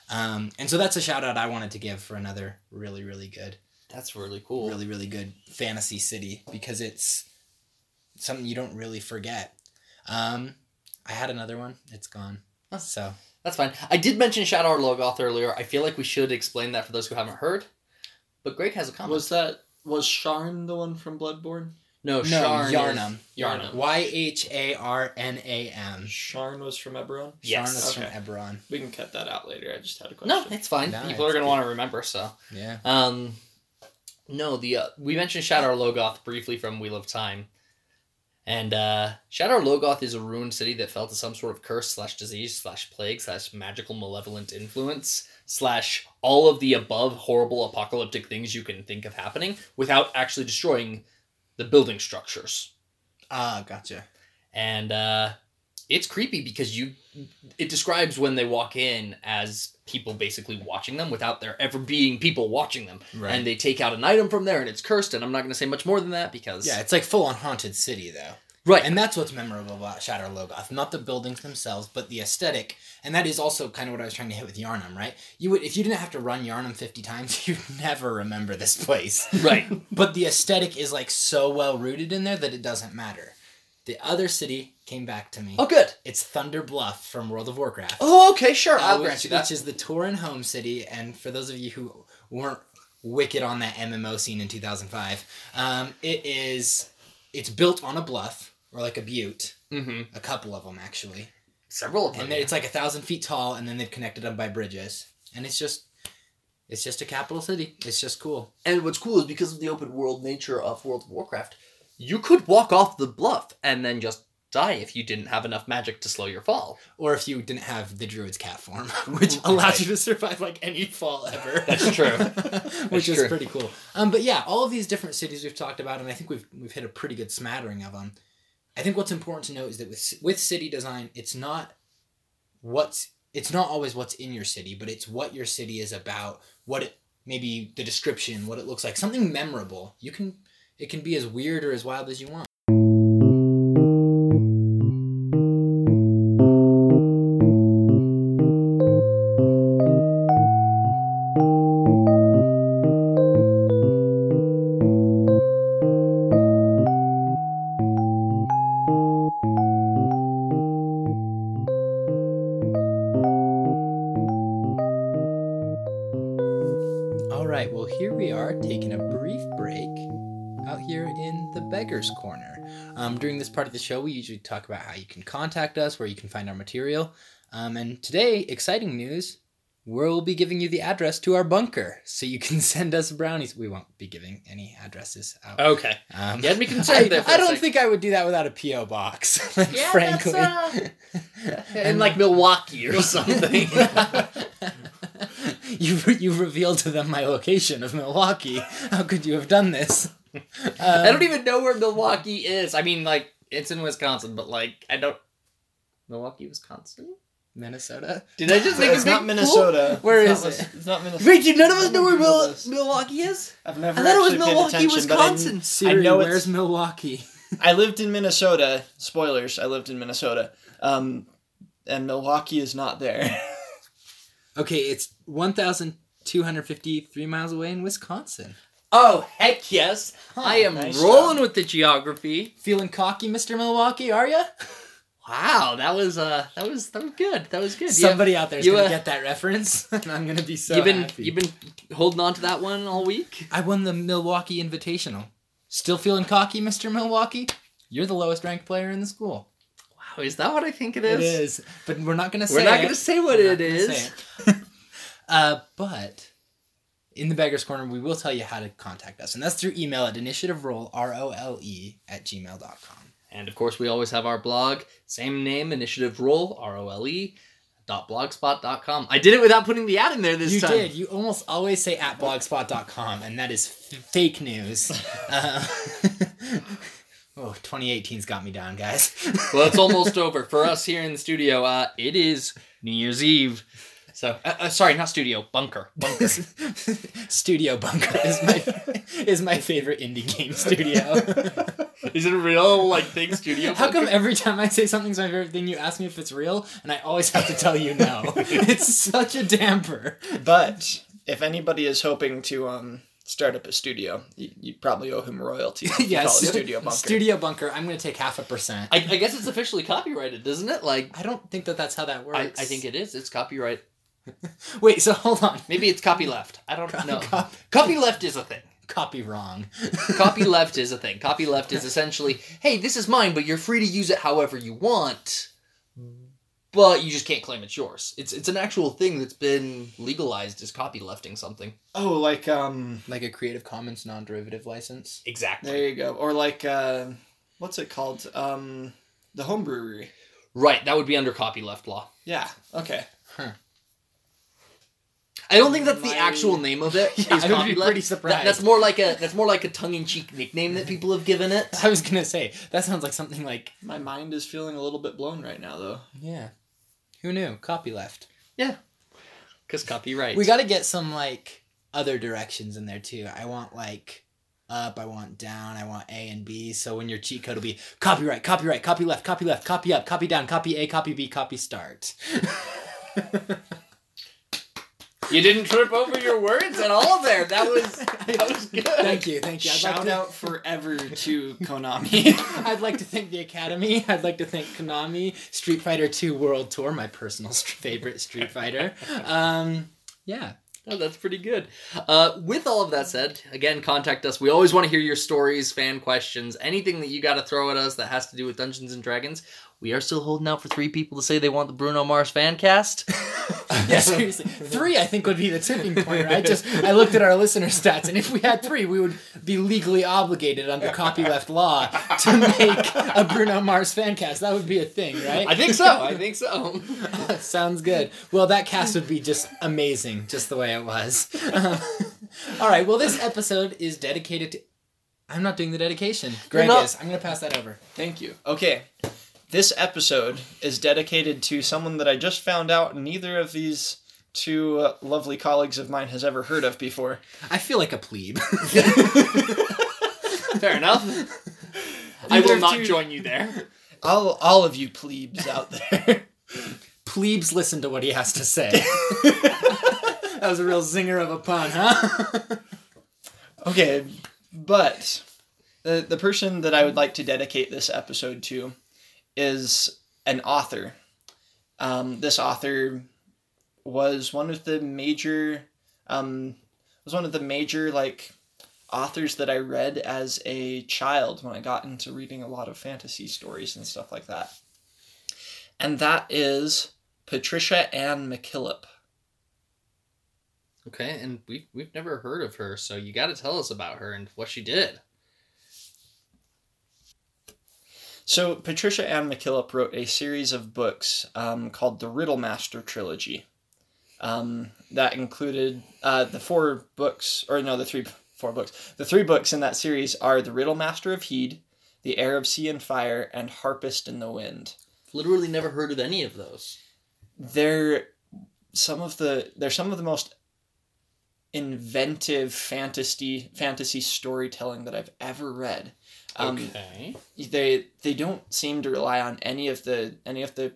Um, and so that's a shout out I wanted to give for another really, really good That's really cool. really really good fantasy city because it's something you don't really forget um i had another one it's gone so That's fine. I did mention Shadar Logoth earlier. I feel like we should explain that for those who haven't heard. But Greg has a comment. was that was Sharn the one from Bloodborne? No, No, Sharn is- Yharnam. Yharnam. Y H A R N A M. Sharn was from Eberron. Yes. Sharn is Okay. from Eberron. We can cut that out later. I just had a question. No, it's fine. No, People are gonna good. want to remember. So, Yeah. um, no, the uh, we mentioned Shadar Logoth briefly from Wheel of Time, and uh, Shadar Logoth is a ruined city that fell to some sort of curse slash disease slash plague slash magical malevolent influence slash all of the above horrible apocalyptic things you can think of happening without actually destroying the building structures. Ah, gotcha. and uh, it's creepy because you it describes when they walk in as people basically watching them without there ever being people watching them Right. and they take out an item from there and it's cursed and i'm not going to say much more than that because yeah, it's like full on haunted city though. right And that's what's memorable about Shadar Logoth. Not the buildings themselves, but the aesthetic. And that is also kind of what I was trying to hit with Yharnam, right? You would if you didn't have to run Yharnam 50 times, (laughs) you'd never remember this place. right (laughs) But the aesthetic is like so well rooted in there that it doesn't matter. The other city came back to me. oh good It's Thunder Bluff from World of Warcraft. oh okay sure Uh, i'll which, grant you that which is the Tauren home city, and for those of you who weren't wicked on that MMO scene in 2005, um, it is it's built on a bluff or like a butte, mm-hmm. a couple of them actually, several of them and then it's like a thousand feet tall, and then they've connected them by bridges, and it's just it's just a capital city. It's just cool. and what's cool is because of the open world nature of world of warcraft you could walk off the bluff and then just die if you didn't have enough magic to slow your fall Or if you didn't have the druid's cat form, (laughs) which allows you to survive like any fall ever. (laughs) That's true. (laughs) which That's is true. pretty cool. Um, but yeah, all of these different cities we've talked about, and I think we've we've hit a pretty good smattering of them. I think what's important to note is that with with city design, it's not what's it's not always what's in your city, but it's what your city is about. What it maybe the description, what it looks like, something memorable. You can it can be as weird or as wild as you want. Part of the show, we usually talk about how you can contact us, where you can find our material. Um, and today, exciting news we'll be giving you the address to our bunker so you can (laughs) send us brownies. We won't be giving any addresses out. okay Um, You had me concerned I, there for I a don't sec. think I would do that without a P.O. box, (laughs) like, Yeah, frankly. that's, (laughs) in like milwaukee or something you you revealed to them my location of Milwaukee. How could you have done this? I Um, don't even know where Milwaukee is. I mean, like it's in Wisconsin, but like I don't. Milwaukee, Wisconsin. Minnesota. Did I just make it's a big not Minnesota. Where it's is not, it? It's not Minnesota. Wait, did none of us know where I'm gonna Google Mil- Milwaukee is? I've never I thought it was actually paid Milwaukee, attention, but I- Wisconsin. Siri, know where's it's- Milwaukee? I lived in Minnesota. Spoilers. I lived in Minnesota. Um, and Milwaukee is not there. (laughs) Okay, it's one thousand two hundred fifty-three miles away in Wisconsin. Oh heck yes! I am nice rolling job. with the geography. Feeling cocky, Mister Milwaukee? Are you? (laughs) Wow, that was uh, that was that was good. That was good. Yeah. Somebody out there's you, gonna uh, get that reference, (laughs) and I'm gonna be so you've been happy. you've been holding on to that one all week. I won the Milwaukee Invitational. Still feeling cocky, Mister Milwaukee? You're the lowest ranked player in the school. Wow, is that what I think it It is? is, but we're not gonna say. We're not it. gonna say what it is. it. (laughs) uh, but in the Beggar's Corner, we will tell you how to contact us, and that's through email at initiativerole, R-O-L-E, at gmail.com. And of course, we always have our blog, same name, Initiative Role, R O L E, dot blogspot.com. I did it without putting the ad in there this You time. You did. You almost always say at blogspot.com, and that is f- fake news. (laughs) Uh, (laughs) oh, 2018's got me down, guys. Well, it's almost (laughs) over for us here in the studio. Uh, it is New Year's Eve. So, uh, uh, sorry, not studio, bunker. Bunker. (laughs) studio Bunker is my (laughs) is my favorite indie game studio. (laughs) is it a real like thing? Studio. How come every time I say something's my favorite thing, you ask me if it's real, and I always have to tell you no? it's such a damper. but if anybody is hoping to um, start up a studio, you, you probably owe him royalty. If you yes, call it Studio Bunker. Studio Bunker. I'm going to take half a percent. I, I guess it's officially copyrighted, isn't it? Like, I don't think that that's how that works. I, I think it is. It's copyright. (laughs) Wait, so hold on. Maybe it's copy left. I don't know. Cop- Copy left is a thing. Copy wrong. (laughs) Copy left is a thing. Copy left is essentially, hey, this is mine, but you're free to use it however you want. But you just can't claim it's yours. It's it's an actual thing that's been legalized as copy lefting something. Oh, like um, like a Creative Commons non-derivative license. Exactly. there you go. Or like uh, what's it called? Um, the home brewery. Right, that would be under copy left law. Yeah. Okay. I don't think that's the actual name of it. (laughs) Yeah, is I would be left. pretty That- surprised. that's more like a that's more like a tongue in cheek nickname that people have given it. (laughs) I was gonna say that sounds like something like My mind is feeling a little bit blown right now, though. yeah. Who knew? Copy left. Yeah, because copyright. We got to get some like other directions in there too. I want like up, I want down, I want A and B. So when your cheat code will be copyright, copyright, copy left, copy left, copy up, copy down, copy A, copy B, copy start. (laughs) You didn't trip over your words at all there. That was that was good. thank you, thank you. I'd Shout like to, out forever to Konami. (laughs) I'd like to thank the Academy. I'd like to thank Konami, Street Fighter 2 World Tour, my personal (laughs) favorite Street Fighter. Um, yeah. Oh, that's pretty good. Uh, with all of that said, again, contact us. We always want to hear your stories, fan questions, anything that you got to throw at us that has to do with Dungeons and Dragons. We are still holding out for three people to say they want the Bruno Mars fan cast. (laughs) Yeah, seriously. Three, I think, would be the tipping point, right? Just, I (laughs) looked at our listener stats, and if we had three, we would be legally obligated under copyleft law to make a Bruno Mars fan cast. That would be a thing, right? I think so. I think so. (laughs) Sounds good. Well, that cast would be just amazing, just the way it was. Um, all right. Well, this episode is dedicated to. I'm not doing the dedication. Greg is. I'm going to pass that over. Thank you. Okay. This episode is dedicated to someone that I just found out neither of these two uh, lovely colleagues of mine has ever heard of before. I feel like a plebe. (laughs) Fair enough. I will not you- join you there. All, all of you plebes out there. Plebes listen to what he has to say. (laughs) that was a real zinger of a pun, huh? Okay, but the the person that I would like to dedicate this episode to is an author. Um, this author was one of the major um, was one of the major like authors that I read as a child when I got into reading a lot of fantasy stories and stuff like that. And that is Patricia Anne McKillip. Okay, and we've, we've never heard of her, so you got to tell us about her and what she did. So Patricia Anne McKillip wrote a series of books um, called the Riddle Master Trilogy. Um, that included uh, the four books, or no, the three (laughs) four books. The three books in that series are the Riddle Master of Hed, the Heir of Sea and Fire, and Harpist in the Wind. Literally never heard of any of those. They're some of the they're some of the most inventive fantasy fantasy storytelling that I've ever read. Um, okay. they they don't seem to rely on any of the any of the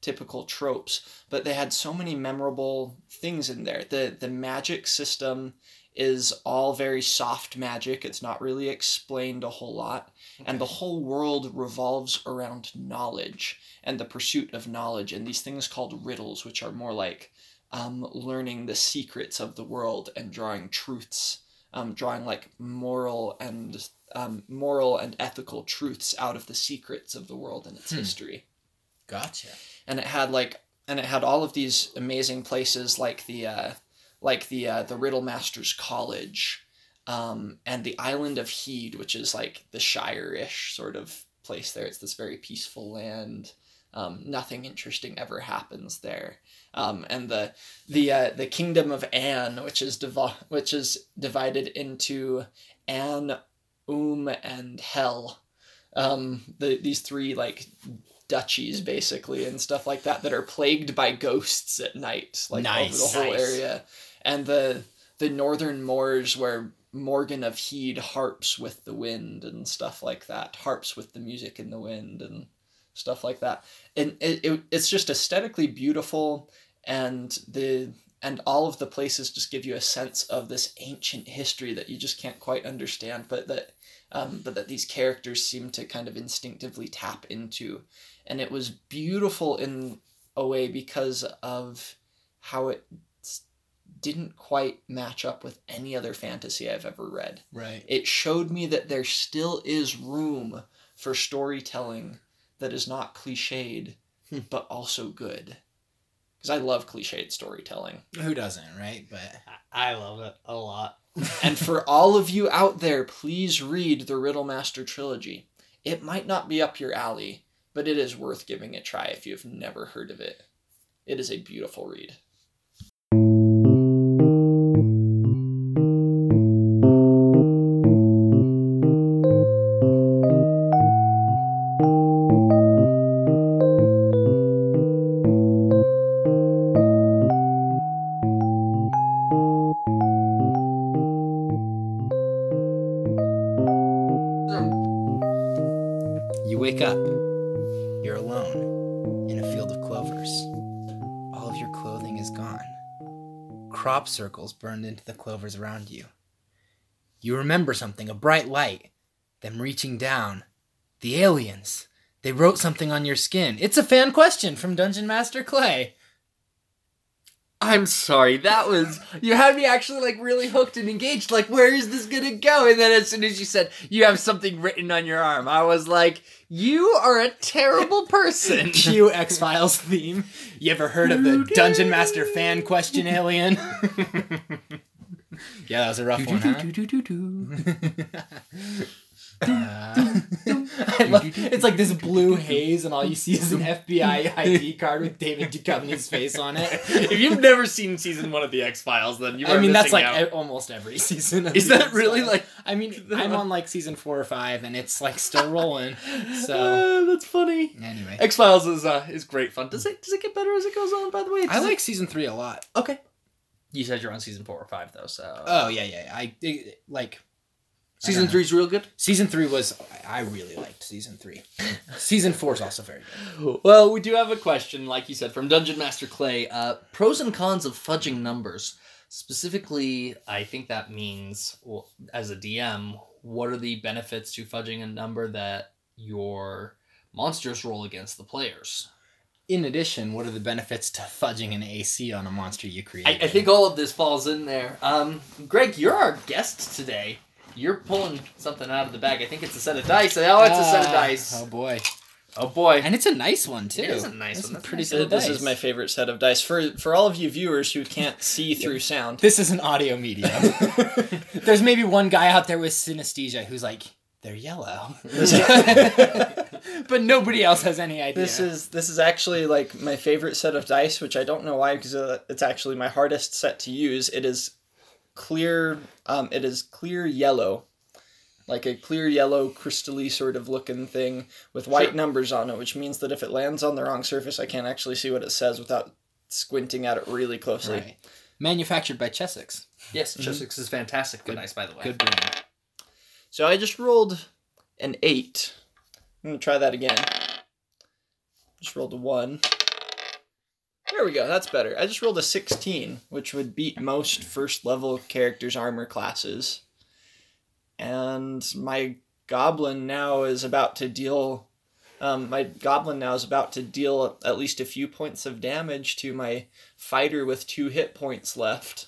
typical tropes but they had so many memorable things in there. The the magic system is all very soft magic. It's not really explained a whole lot. And the whole world revolves around knowledge and the pursuit of knowledge and these things called riddles which are more like um, learning the secrets of the world and drawing truths um, drawing like moral and um, moral and ethical truths out of the secrets of the world and its Hmm. history. Gotcha. And it had like, and it had all of these amazing places like the, uh, like the uh, the Riddle Masters College, um, and the island of Hed, which is like the Shire-ish sort of place there. It's this very peaceful land. Um, nothing interesting ever happens there. Um, and the the uh, the kingdom of An, which is divi- which is divided into An, Um, and Hel. Um, the these three like duchies basically and stuff like that that are plagued by ghosts at night, like Nice, over the whole nice. area. And the the northern moors where Morgon of Hed harps with the wind and stuff like that, harps with the music in the wind and stuff like that. And it, it it's just aesthetically beautiful and the and all of the places just give you a sense of this ancient history that you just can't quite understand, but that um, but that these characters seem to kind of instinctively tap into, and it was beautiful in a way because of how it didn't quite match up with any other fantasy I've ever read. Right. It showed me that there still is room for storytelling that is not cliched, Hmm. but also good. Because I love cliched storytelling. Who doesn't, right? But I love it a lot. And for all of you out there, please read the Riddle Master trilogy. It might not be up your alley, but it is worth giving a try if you have never heard of it. It is a beautiful read. Circles burned into the clovers around you. You remember something, a bright light, them reaching down. The aliens. They wrote something on your skin. It's a fan question from Dungeon Master Clay. I'm sorry, that was you had me actually like really hooked and engaged. Like, where is this gonna go? And then as soon as you said you have something written on your arm, I was like, you are a terrible person. (laughs) Cue X Files theme. You ever heard of the Dungeon Master fan question alien? (laughs) yeah, that was a rough one, huh? (laughs) Uh, I love, it's like this blue haze, and all you see is an FBI ID (laughs) card with David Duchovny's face on it. if you've never seen season one of the X Files, then you are I mean, that's like out. almost every (laughs) season. Of Is the that really X-Files. like I mean, I'm on like season four or five, and it's like still rolling. So (laughs) Uh, that's funny. anyway, X Files is uh is great fun. Does it does it get better as it goes on? By the way, I Does it- like season three a lot. Okay. You said you're on season four or five though, so Oh yeah, yeah. yeah. I it, like I season don't know. three's real good. Season three was I really liked season three. (laughs) season four is also very good. Well, we do have a question, like you said, from Dungeon Master Clay. Uh, pros and cons of fudging numbers. Specifically, I think that means, well, as a DM, what are the benefits to fudging a number that your monsters roll against the players? In addition, what are the benefits to fudging an AC on a monster you create? I, I think all of this falls in there. Um, Greg, you're our guest today. You're pulling something out of the bag. I think it's a set of dice. Oh, it's a set of Ah, dice. Oh boy, Oh boy. and it's a nice one too. It is a nice That's one. a That's pretty nice. set of this dice. is my favorite set of dice. For for all of you viewers who can't (laughs) see through sound, This is an audio medium. (laughs) (laughs) There's maybe one guy out there with synesthesia who's like, they're yellow, but nobody else has any idea. This is this is actually like my favorite set of dice, which I don't know why because uh, it's actually my hardest set to use. It is clear. Um, it is clear yellow, like a clear yellow, crystally sort of looking thing with white Sure. numbers on it, which means that if it lands on the wrong surface, I can't actually see what it says without squinting at it really closely. right. Manufactured by Chessex. Yes, Chessex is fantastic. Good, Good- dice, by the way. Good brand. So I just rolled an eight. I'm gonna try that again. Just rolled a one. There we go. That's better. I just rolled a sixteen, which would beat most first level characters' armor classes. And my goblin now is about to deal. Um, my goblin now is about to deal at least a few points of damage to my fighter with two hit points left.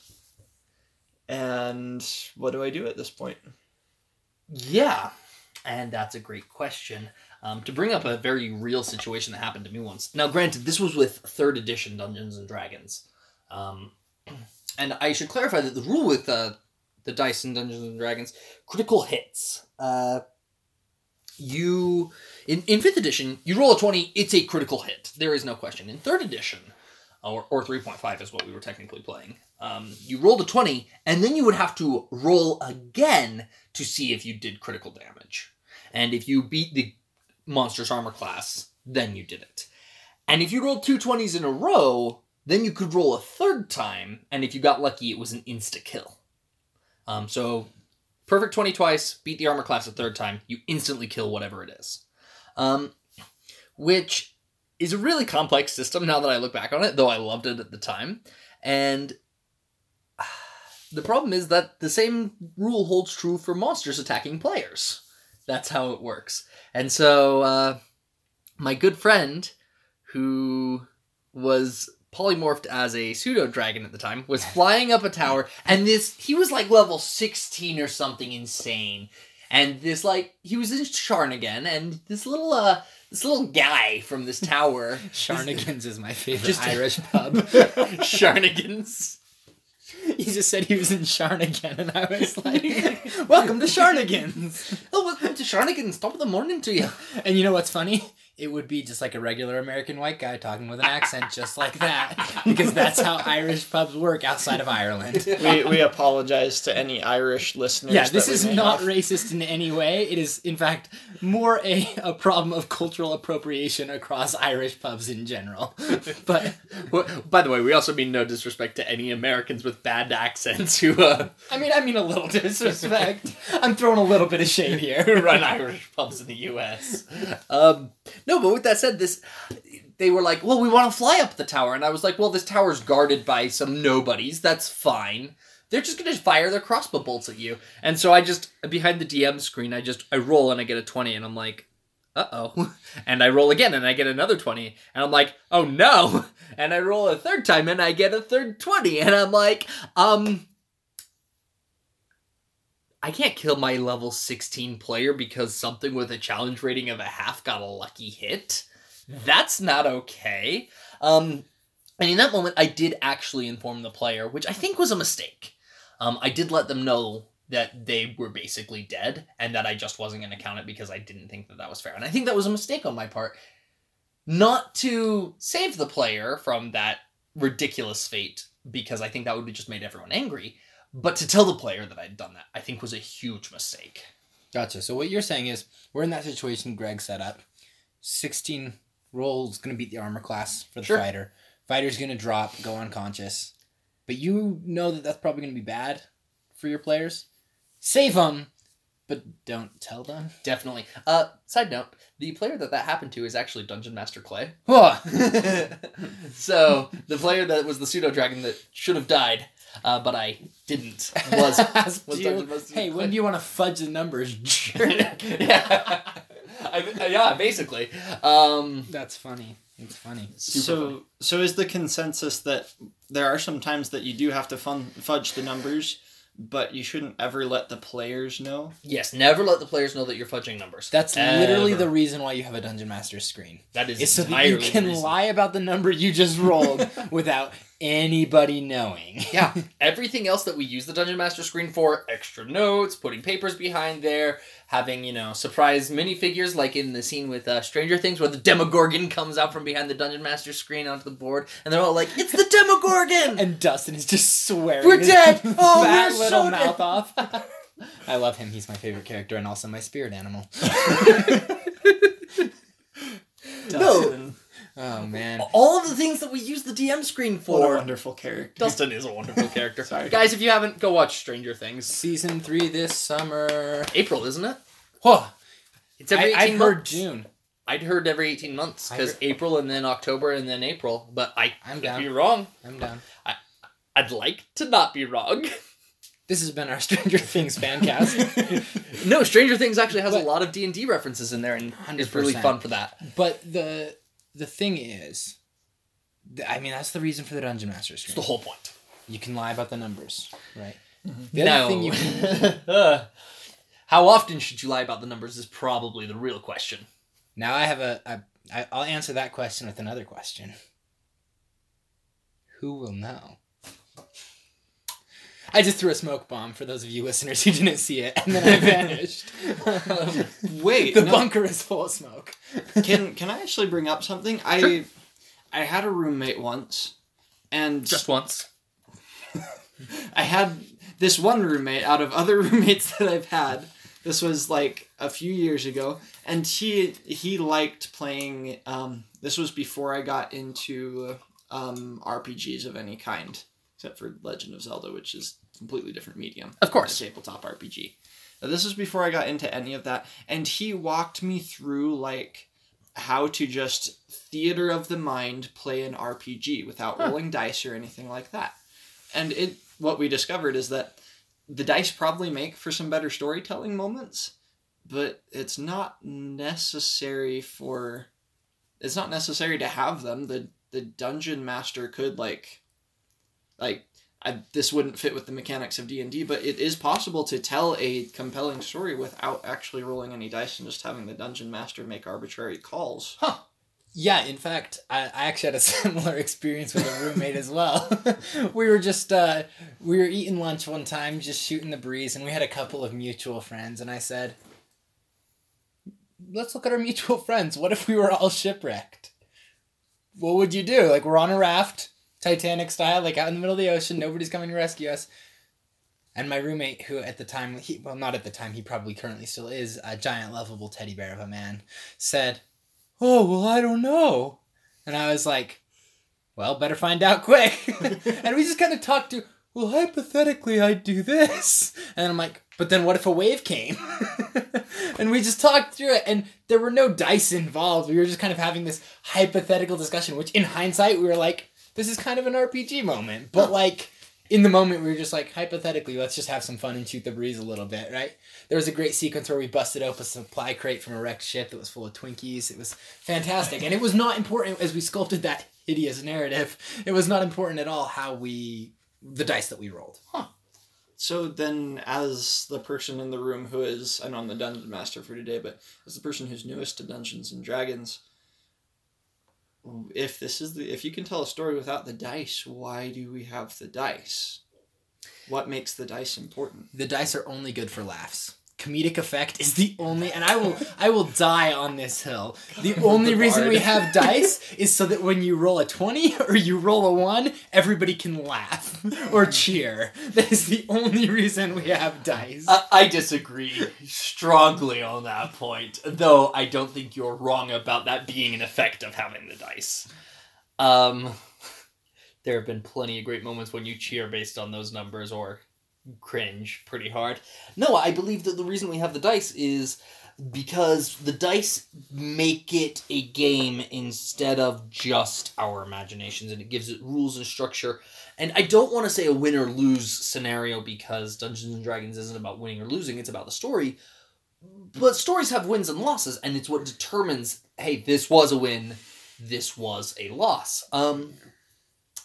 And what do I do at this point? Yeah, and that's a great question. Um, to bring up a very real situation that happened to me once. Now, granted, this was with third edition Dungeons and Dragons, um, (clears throat) and I should clarify that the rule with uh, the dice in Dungeons and Dragons, critical hits. Uh, you in in fifth edition, you roll a twenty, it's a critical hit. There is no question. In third edition, or or three point five is what we were technically playing. Um, you rolled a twenty, and then you would have to roll again to see if you did critical damage. And if you beat the monster's armor class, then you did it. And if you rolled two 20s in a row, then you could roll a third time, and if you got lucky, it was an insta kill. Um, so, perfect 20 twice, beat the armor class a third time, you instantly kill whatever it is. Um, which is a really complex system now that I look back on it, though I loved it at the time. And (sighs) the problem is that the same rule holds true for monsters attacking players. That's how it works. And so, uh, my good friend, who was polymorphed as a pseudo dragon at the time, was flying up a tower, and this he was like level sixteen or something insane, and this like he was in Sharnigan, and this little uh this little guy from this tower, (laughs) Sharnigan's is my favorite Irish (laughs) pub. Sharnigans. (laughs) he just said he was in Sharnigan, and I was like, "Welcome to Sharnigan's." (laughs) Oh, welcome to Sharnigans. Top of the morning to you. And you know what's funny? It would be just like a regular American white guy talking with an (laughs) accent, just like that, because that's how Irish pubs work outside of Ireland. (laughs) we, we apologize to any Irish listeners. Yeah, this is not have. racist in any way. It is, in fact, more a, a problem of cultural appropriation across Irish pubs in general. (laughs) But Well, By the way, we also mean no disrespect to any Americans with bad accents who uh, I mean, I mean a little disrespect. I'm throwing a little bit of shade here. who run Irish pubs in the U.S. Um, no, but with that said, this they were like, well, we want to fly up the tower, and I was like, well, this tower's guarded by some nobodies. That's fine. They're just gonna fire their crossbow bolts at you. And so I just behind the DM screen, I just I roll and I get a twenty, and I'm like, uh oh. (laughs) And I roll again and I get another twenty, and I'm like, oh no. (laughs) And I roll a third time and I get a third twenty, and I'm like, um. I can't kill my level 16 player because something with a challenge rating of a half got a lucky hit. That's not okay. Um, and in that moment, I did actually inform the player, which I think was a mistake. Um, I did let them know that they were basically dead and that I just wasn't going to count it because I didn't think that that was fair. And I think that was a mistake on my part. Not to save the player from that ridiculous fate because I think that would have just made everyone angry, but to tell the player that I'd done that, I think was a huge mistake. Gotcha. So what you're saying is we're in that situation Greg set up. 16 rolls going to beat the armor class for the Sure. fighter. Fighter's going to drop, go unconscious. But you know that that's probably going to be bad for your players. Save them, but don't tell them. Definitely. Uh, side note: the player that that happened to is actually Dungeon Master Clay. (laughs) So the player that was the pseudo dragon that should have died, uh, but I didn't, (laughs) was was you, hey, when do you want to fudge the numbers? (laughs) (laughs) yeah. I, yeah, basically. Um, That's funny. It's funny. super so funny. so is the consensus that there are some times that you do have to fun, fudge the numbers, but you shouldn't ever let the players know. yes, never let the players know that you're fudging numbers. That's literally the reason why you have a Dungeon Master screen. that is It's so that you can lie about the number you just rolled without anybody knowing. Yeah, (laughs) everything else that we use the Dungeon Master screen for, extra notes, putting papers behind there, having, you know, surprise minifigures like in the scene with uh, Stranger Things where the Demogorgon comes out from behind the Dungeon Master screen onto the board and they're all like, it's the Demogorgon! (laughs) And Dustin is just swearing. We're dead! (laughs) Oh, fat we're little so mouth off. I love him. He's my favorite character and also my spirit animal. no, Oh man. all of the things that we use the DM screen for. What a for. wonderful character. Dustin is a wonderful (laughs) character. Sorry. Guys, if you haven't, go watch Stranger Things. Season three this summer. April, isn't it? Whoa. It's every I, 18 I'd heard months. June. I'd heard every 18 months because April and then October and then April, but I I'm could down. be wrong. I'm down. I I'd like to not be wrong. This has been our (laughs) Stranger Things fan cast. (laughs) no, Stranger Things actually has But- a lot of D and D references in there, and it's really 100%. fun for that. But the the thing is, I mean, that's the reason for the Dungeon Master It's the whole point. You can lie about the numbers, right? The no. you can (laughs) Uh, How often should you lie about the numbers is probably the real question. Now I have a, a I, I'll answer that question with another question. Who will know? I just threw a smoke bomb for those of you listeners who didn't see it, and then I (laughs) vanished. (laughs) Wait, the no. bunker is full of smoke. can can I actually bring up something? I Sure. I had a roommate once, and Just once. (laughs) I had this one roommate out of other roommates that I've had. This was like a few years ago, and he he liked playing. Um, this was before I got into um, RPGs of any kind, except for Legend of Zelda, which is a completely different medium. Of course. tabletop RPG. Now, this was before I got into any of that, and he walked me through like how to just theater of the mind play an RPG without Huh. rolling dice or anything like that. And it what we discovered is that the dice probably make for some better storytelling moments, but it's not necessary for it's not necessary to have them. The the dungeon master could like like I, this wouldn't fit with the mechanics of D&D, but it is possible to tell a compelling story without actually rolling any dice and just having the dungeon master make arbitrary calls. Yeah, in fact, I, I actually had a (laughs) similar experience with a roommate as well. (laughs) we were just uh, we were eating lunch one time, just shooting the breeze, and we had a couple of mutual friends, and I said, "Let's look at our mutual friends. What if we were all shipwrecked? What would you do? Like we're on a raft, Titanic style, like out in the middle of the ocean, nobody's coming to rescue us." And my roommate, who at the time, he, well, not at the time, he probably currently still is, a giant lovable teddy bear of a man, said, oh well i don't know. And i was like well better find out quick. (laughs) And we just kind of talked to well hypothetically i'd do this. And i'm like but then what if a wave came? (laughs) And we just talked through it and there were no dice involved. We were just kind of having this hypothetical discussion which in hindsight we were like this is kind of an rpg moment. But like in the moment we were just like hypothetically let's just have some fun and shoot the breeze a little bit right? There was a great sequence where we busted open a supply crate from a wrecked ship that was full of twinkies. It was fantastic. And it was not important as we sculpted that hideous narrative it was not important at all how we the dice that we rolled. So then, as the person in the room who is, I know I'm the dungeon master for today, but as the person who's newest to Dungeons and Dragons, if this is the, if you can tell a story without the dice, why do we have the dice? What makes the dice important? the dice are only good for laughs comedic effect is the only and i will i will die on this hill. The (laughs) only The reason we have dice (laughs) is so that when you roll a 20 (laughs) or you roll a 1 everybody can laugh or cheer. That is the only reason we have dice. I, I disagree strongly on that point, though I don't think you're wrong about that being an effect of having the dice. Um, there have been plenty of great moments when you cheer based on those numbers or cringe pretty hard. No, I believe that the reason we have the dice is because the dice make it a game instead of just our imaginations and it gives it rules and structure. And I don't want to say a win or lose scenario because Dungeons and Dragons isn't about winning or losing, it's about the story. But stories have wins and losses and it's what determines, hey, this was a win, this was a loss. Um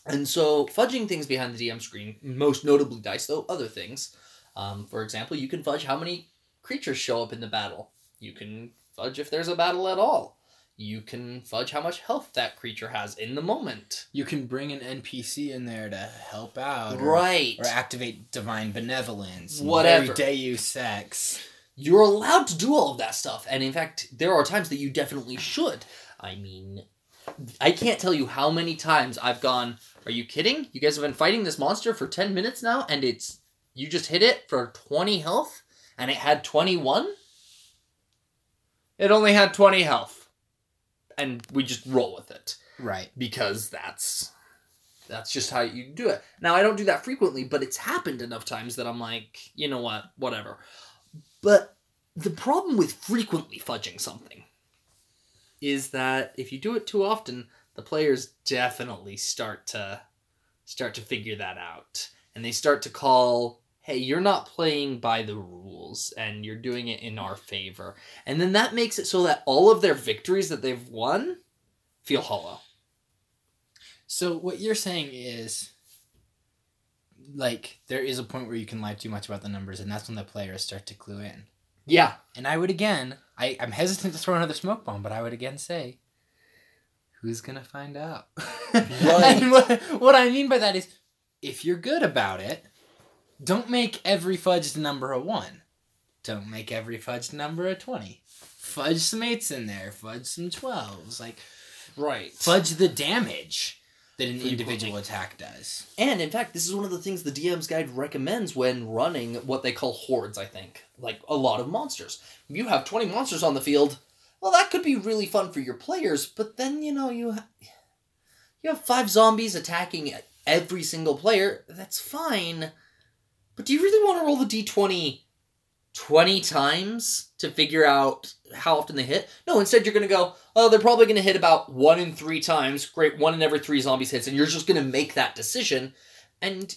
and so fudging things behind the DM screen, most notably dice though, other things. Um, for example, you can fudge how many creatures show up in the battle. You can fudge if there's a battle at all. You can fudge how much health that creature has in the moment. you can bring an npc in there to help out Right. or activate divine benevolence Whatever. deus ex You're allowed to do all of that stuff. And in fact, there are times that you definitely should. I mean, I can't tell you how many times I've gone, Are you kidding? You guys have been fighting this monster for 10 minutes now, and it's. You just hit it for 20 health, and it had 21? It only had 20 health. And we just roll with it right because that's that's just how you do it. Now I don't do that frequently, but it's happened enough times that I'm like, you know what, whatever. But the problem with frequently fudging something is that if you do it too often, the players definitely start to start to figure that out. And they start to call, "Hey, you're not playing by the rules and you're doing it in our favor." And then that makes it so that all of their victories that they've won feel hollow. So what you're saying is like there is a point where you can lie too much about the numbers and that's when the players start to clue in. Yeah. And I would again I, I'm hesitant to throw another smoke bomb, but I would again say who's gonna find out? (laughs) and what, what I mean by that is if you're good about it, don't make every fudged number a one. Don't make every fudged number a twenty. Fudge some eights in there, fudge some twelves. Like Right. fudge the damage that an individual attack does. And in fact, this is one of the things the DM's guide recommends when running what they call hordes, I think. Like a lot of monsters. You have 20 monsters on the field, well, that could be really fun for your players, but then, you know, you, ha- you have five zombies attacking every single player. That's fine. But do you really want to roll the d20 20 times to figure out how often they hit? No, instead you're going to go, oh, they're probably going to hit about one in three times. Great, one in every three zombies hits, and you're just going to make that decision. And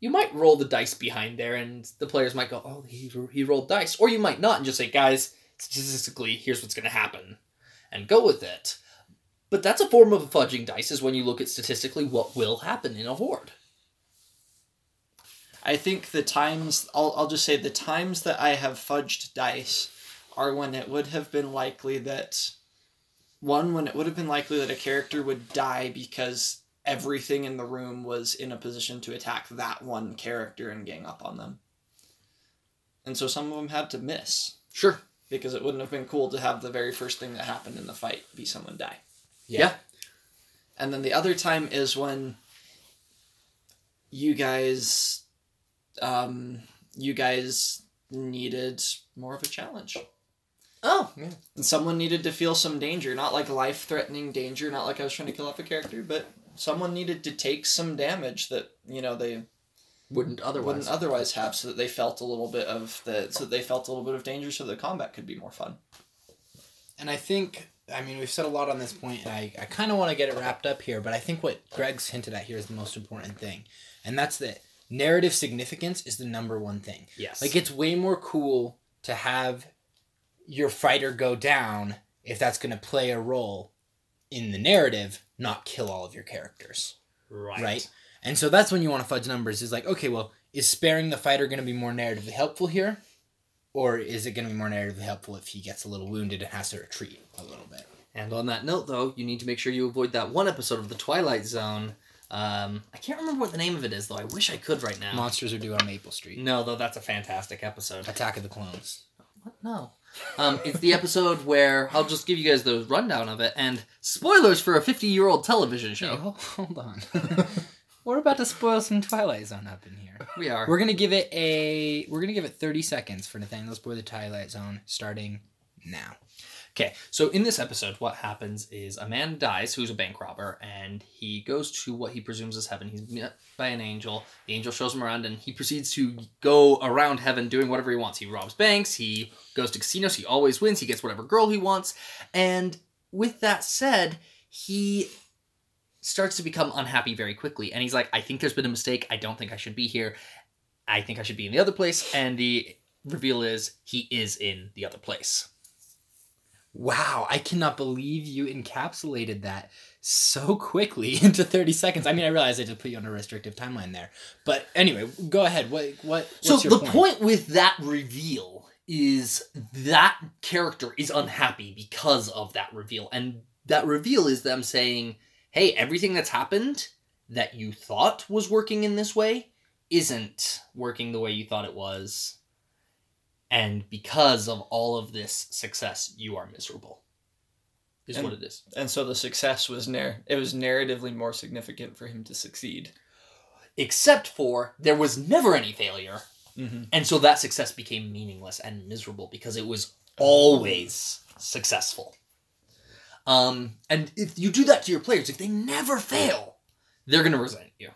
you might roll the dice behind there, and the players might go, oh, he, he rolled dice. Or you might not, and just say, guys, statistically, here's what's going to happen, and go with it. But that's a form of fudging dice, is when you look at statistically what will happen in a horde. I think the times I'll I'll just say the times that I have fudged dice are when it would have been likely that one when it would have been likely that a character would die because everything in the room was in a position to attack that one character and gang up on them. And so some of them had to miss Sure. Because it wouldn't have been cool to have the very first thing that happened in the fight be someone die. Yeah. And then the other time is when you guys um you guys needed more of a challenge. Oh. And someone needed to feel some danger, not like life threatening danger, not like I was trying to kill off a character, but someone needed to take some damage that, you know, they Wouldn't otherwise. wouldn't otherwise have so that they felt a little bit of the so that they felt a little bit of danger so the combat could be more fun. And I think, I mean, we've said a lot on this point, and I, I kind of want to get it wrapped up here, but I think what Greg's hinted at here is the most important thing. And that's that narrative significance is the number one thing. yes. Like, it's way more cool to have your fighter go down if that's going to play a role in the narrative, not kill all of your characters. right. right? And so that's when you want to fudge numbers. Is like, okay, well, is sparing the fighter going to be more narratively helpful here, or is it going to be more narratively helpful if he gets a little wounded and has to retreat a little bit? And on that note, though, you need to make sure you avoid that one episode of The Twilight Zone. Um, I can't remember what the name of it is, though. I wish I could right now. Monsters are due on Maple Street. No, though, that's a fantastic episode. Attack of the Clones. What? No. Um, it's the episode where I'll just give you guys the rundown of it, and spoilers for a 50 year old television show. hold, hold on. (laughs) we're about to spoil some Twilight Zone up in here. We are. We're gonna give it a. We're gonna give it thirty seconds for Nathaniel's spoil the Twilight Zone, starting now. Okay, so in this episode, what happens is a man dies who's a bank robber, and he goes to what he presumes is heaven. He's met by an angel. The angel shows him around, and he proceeds to go around heaven doing whatever he wants. He robs banks, he goes to casinos, he always wins, he gets whatever girl he wants. And with that said, he starts to become unhappy very quickly. And he's like, I think there's been a mistake. I don't think I should be here. I think I should be in the other place. And the reveal is he is in the other place. Wow, I cannot believe you encapsulated that so quickly (laughs) into 30 seconds. I mean, I realize I just put you on a restrictive timeline there. But anyway, go ahead. What what what's So the point? with that reveal is that character is unhappy because of that reveal, and that reveal is them saying, "Hey, everything that's happened that you thought was working in this way isn't working the way you thought it was." And because of all of this success, you are miserable. Is And- what it is. And so the success was narr- it was narratively more significant for him to succeed. Except for there was never any failure, Mm-hmm. And so that success became meaningless and miserable because it was always successful. Um, and if you do that to your players, if they never fail, they're going to resent you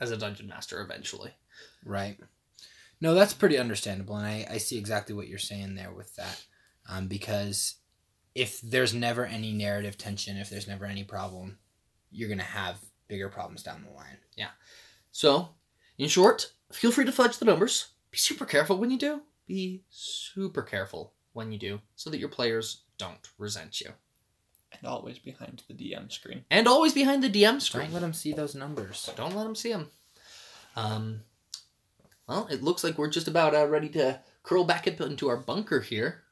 as a dungeon master eventually. Right. No, that's pretty understandable, and I, I see exactly what you're saying there with that. Um, because if there's never any narrative tension, if there's never any problem, you're gonna have bigger problems down the line. Yeah. So, in short, feel free to fudge the numbers. Be super careful when you do. Be super careful when you do so that your players don't resent you. And always behind the DM screen. And always behind the DM screen. Don't let them see those numbers. Don't let them see them. Um, well, it looks like we're just about uh, ready to curl back up into our bunker here.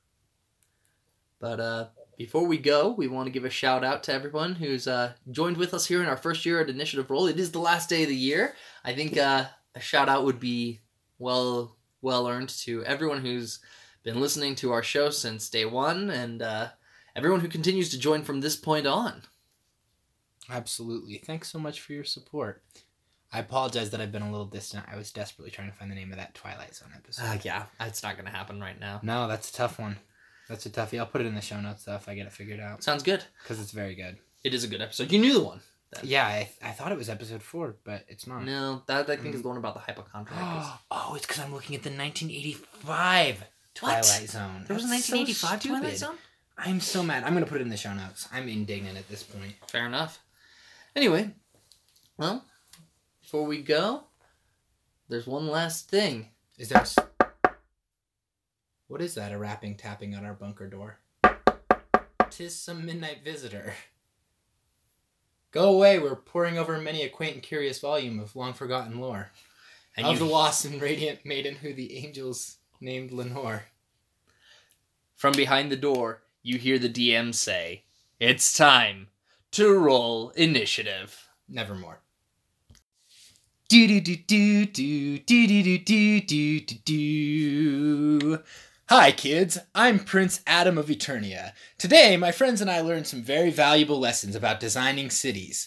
But uh, before we go, we want to give a shout out to everyone who's uh, joined with us here in our first year at Initiative Role. It is the last day of the year. I think uh, a shout out would be well well earned to everyone who's been listening to our show since day one, and uh, everyone who continues to join from this point on. Absolutely. Thanks so much for your support. I apologize that I've been a little distant. I was desperately trying to find the name of that Twilight Zone episode. Uh, yeah, it's not going to happen right now. no, that's a tough one. That's a toughie. I'll put it in the show notes though if I get it figured out Sounds good. because it's very good. It is a good episode. You knew the one. Yeah, I, I thought it was episode four, but it's not. No, that I think is the one about the hypochondriacs. (gasps) oh, it's because I'm looking at the 1985 Twilight Zone. There was a That's so 1985 Twilight. Zone. I'm so mad. I'm gonna put it in the show notes. I'm indignant at this point. Fair enough. Anyway, well, before we go, there's one last thing. Is there? s- What is that? A rapping, tapping on our bunker door. Tis some midnight visitor. Go away, we're poring over many a quaint and curious volume of long forgotten lore. And of you, the lost and radiant maiden who the angels named Lenore. from behind the door, you hear the DM say, "It's time to roll initiative." Nevermore. Do do do do do do do do do do do. Hi, kids. I'm Prince Adam of Eternia. Today, my friends and I learned some very valuable lessons about designing cities.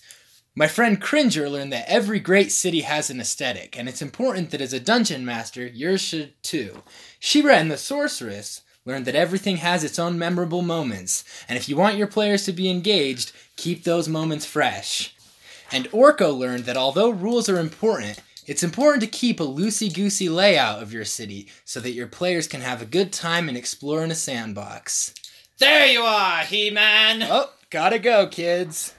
My friend Cringer learned that every great city has an aesthetic, and it's important that as a dungeon master, yours should too. She-Ra and the Sorceress learned that everything has its own memorable moments, and if you want your players to be engaged, keep those moments fresh. And Orko learned that although rules are important, it's important to keep a loosey goosey layout of your city so that your players can have a good time and explore in a sandbox. There you are, He Man! Oh, gotta go, kids.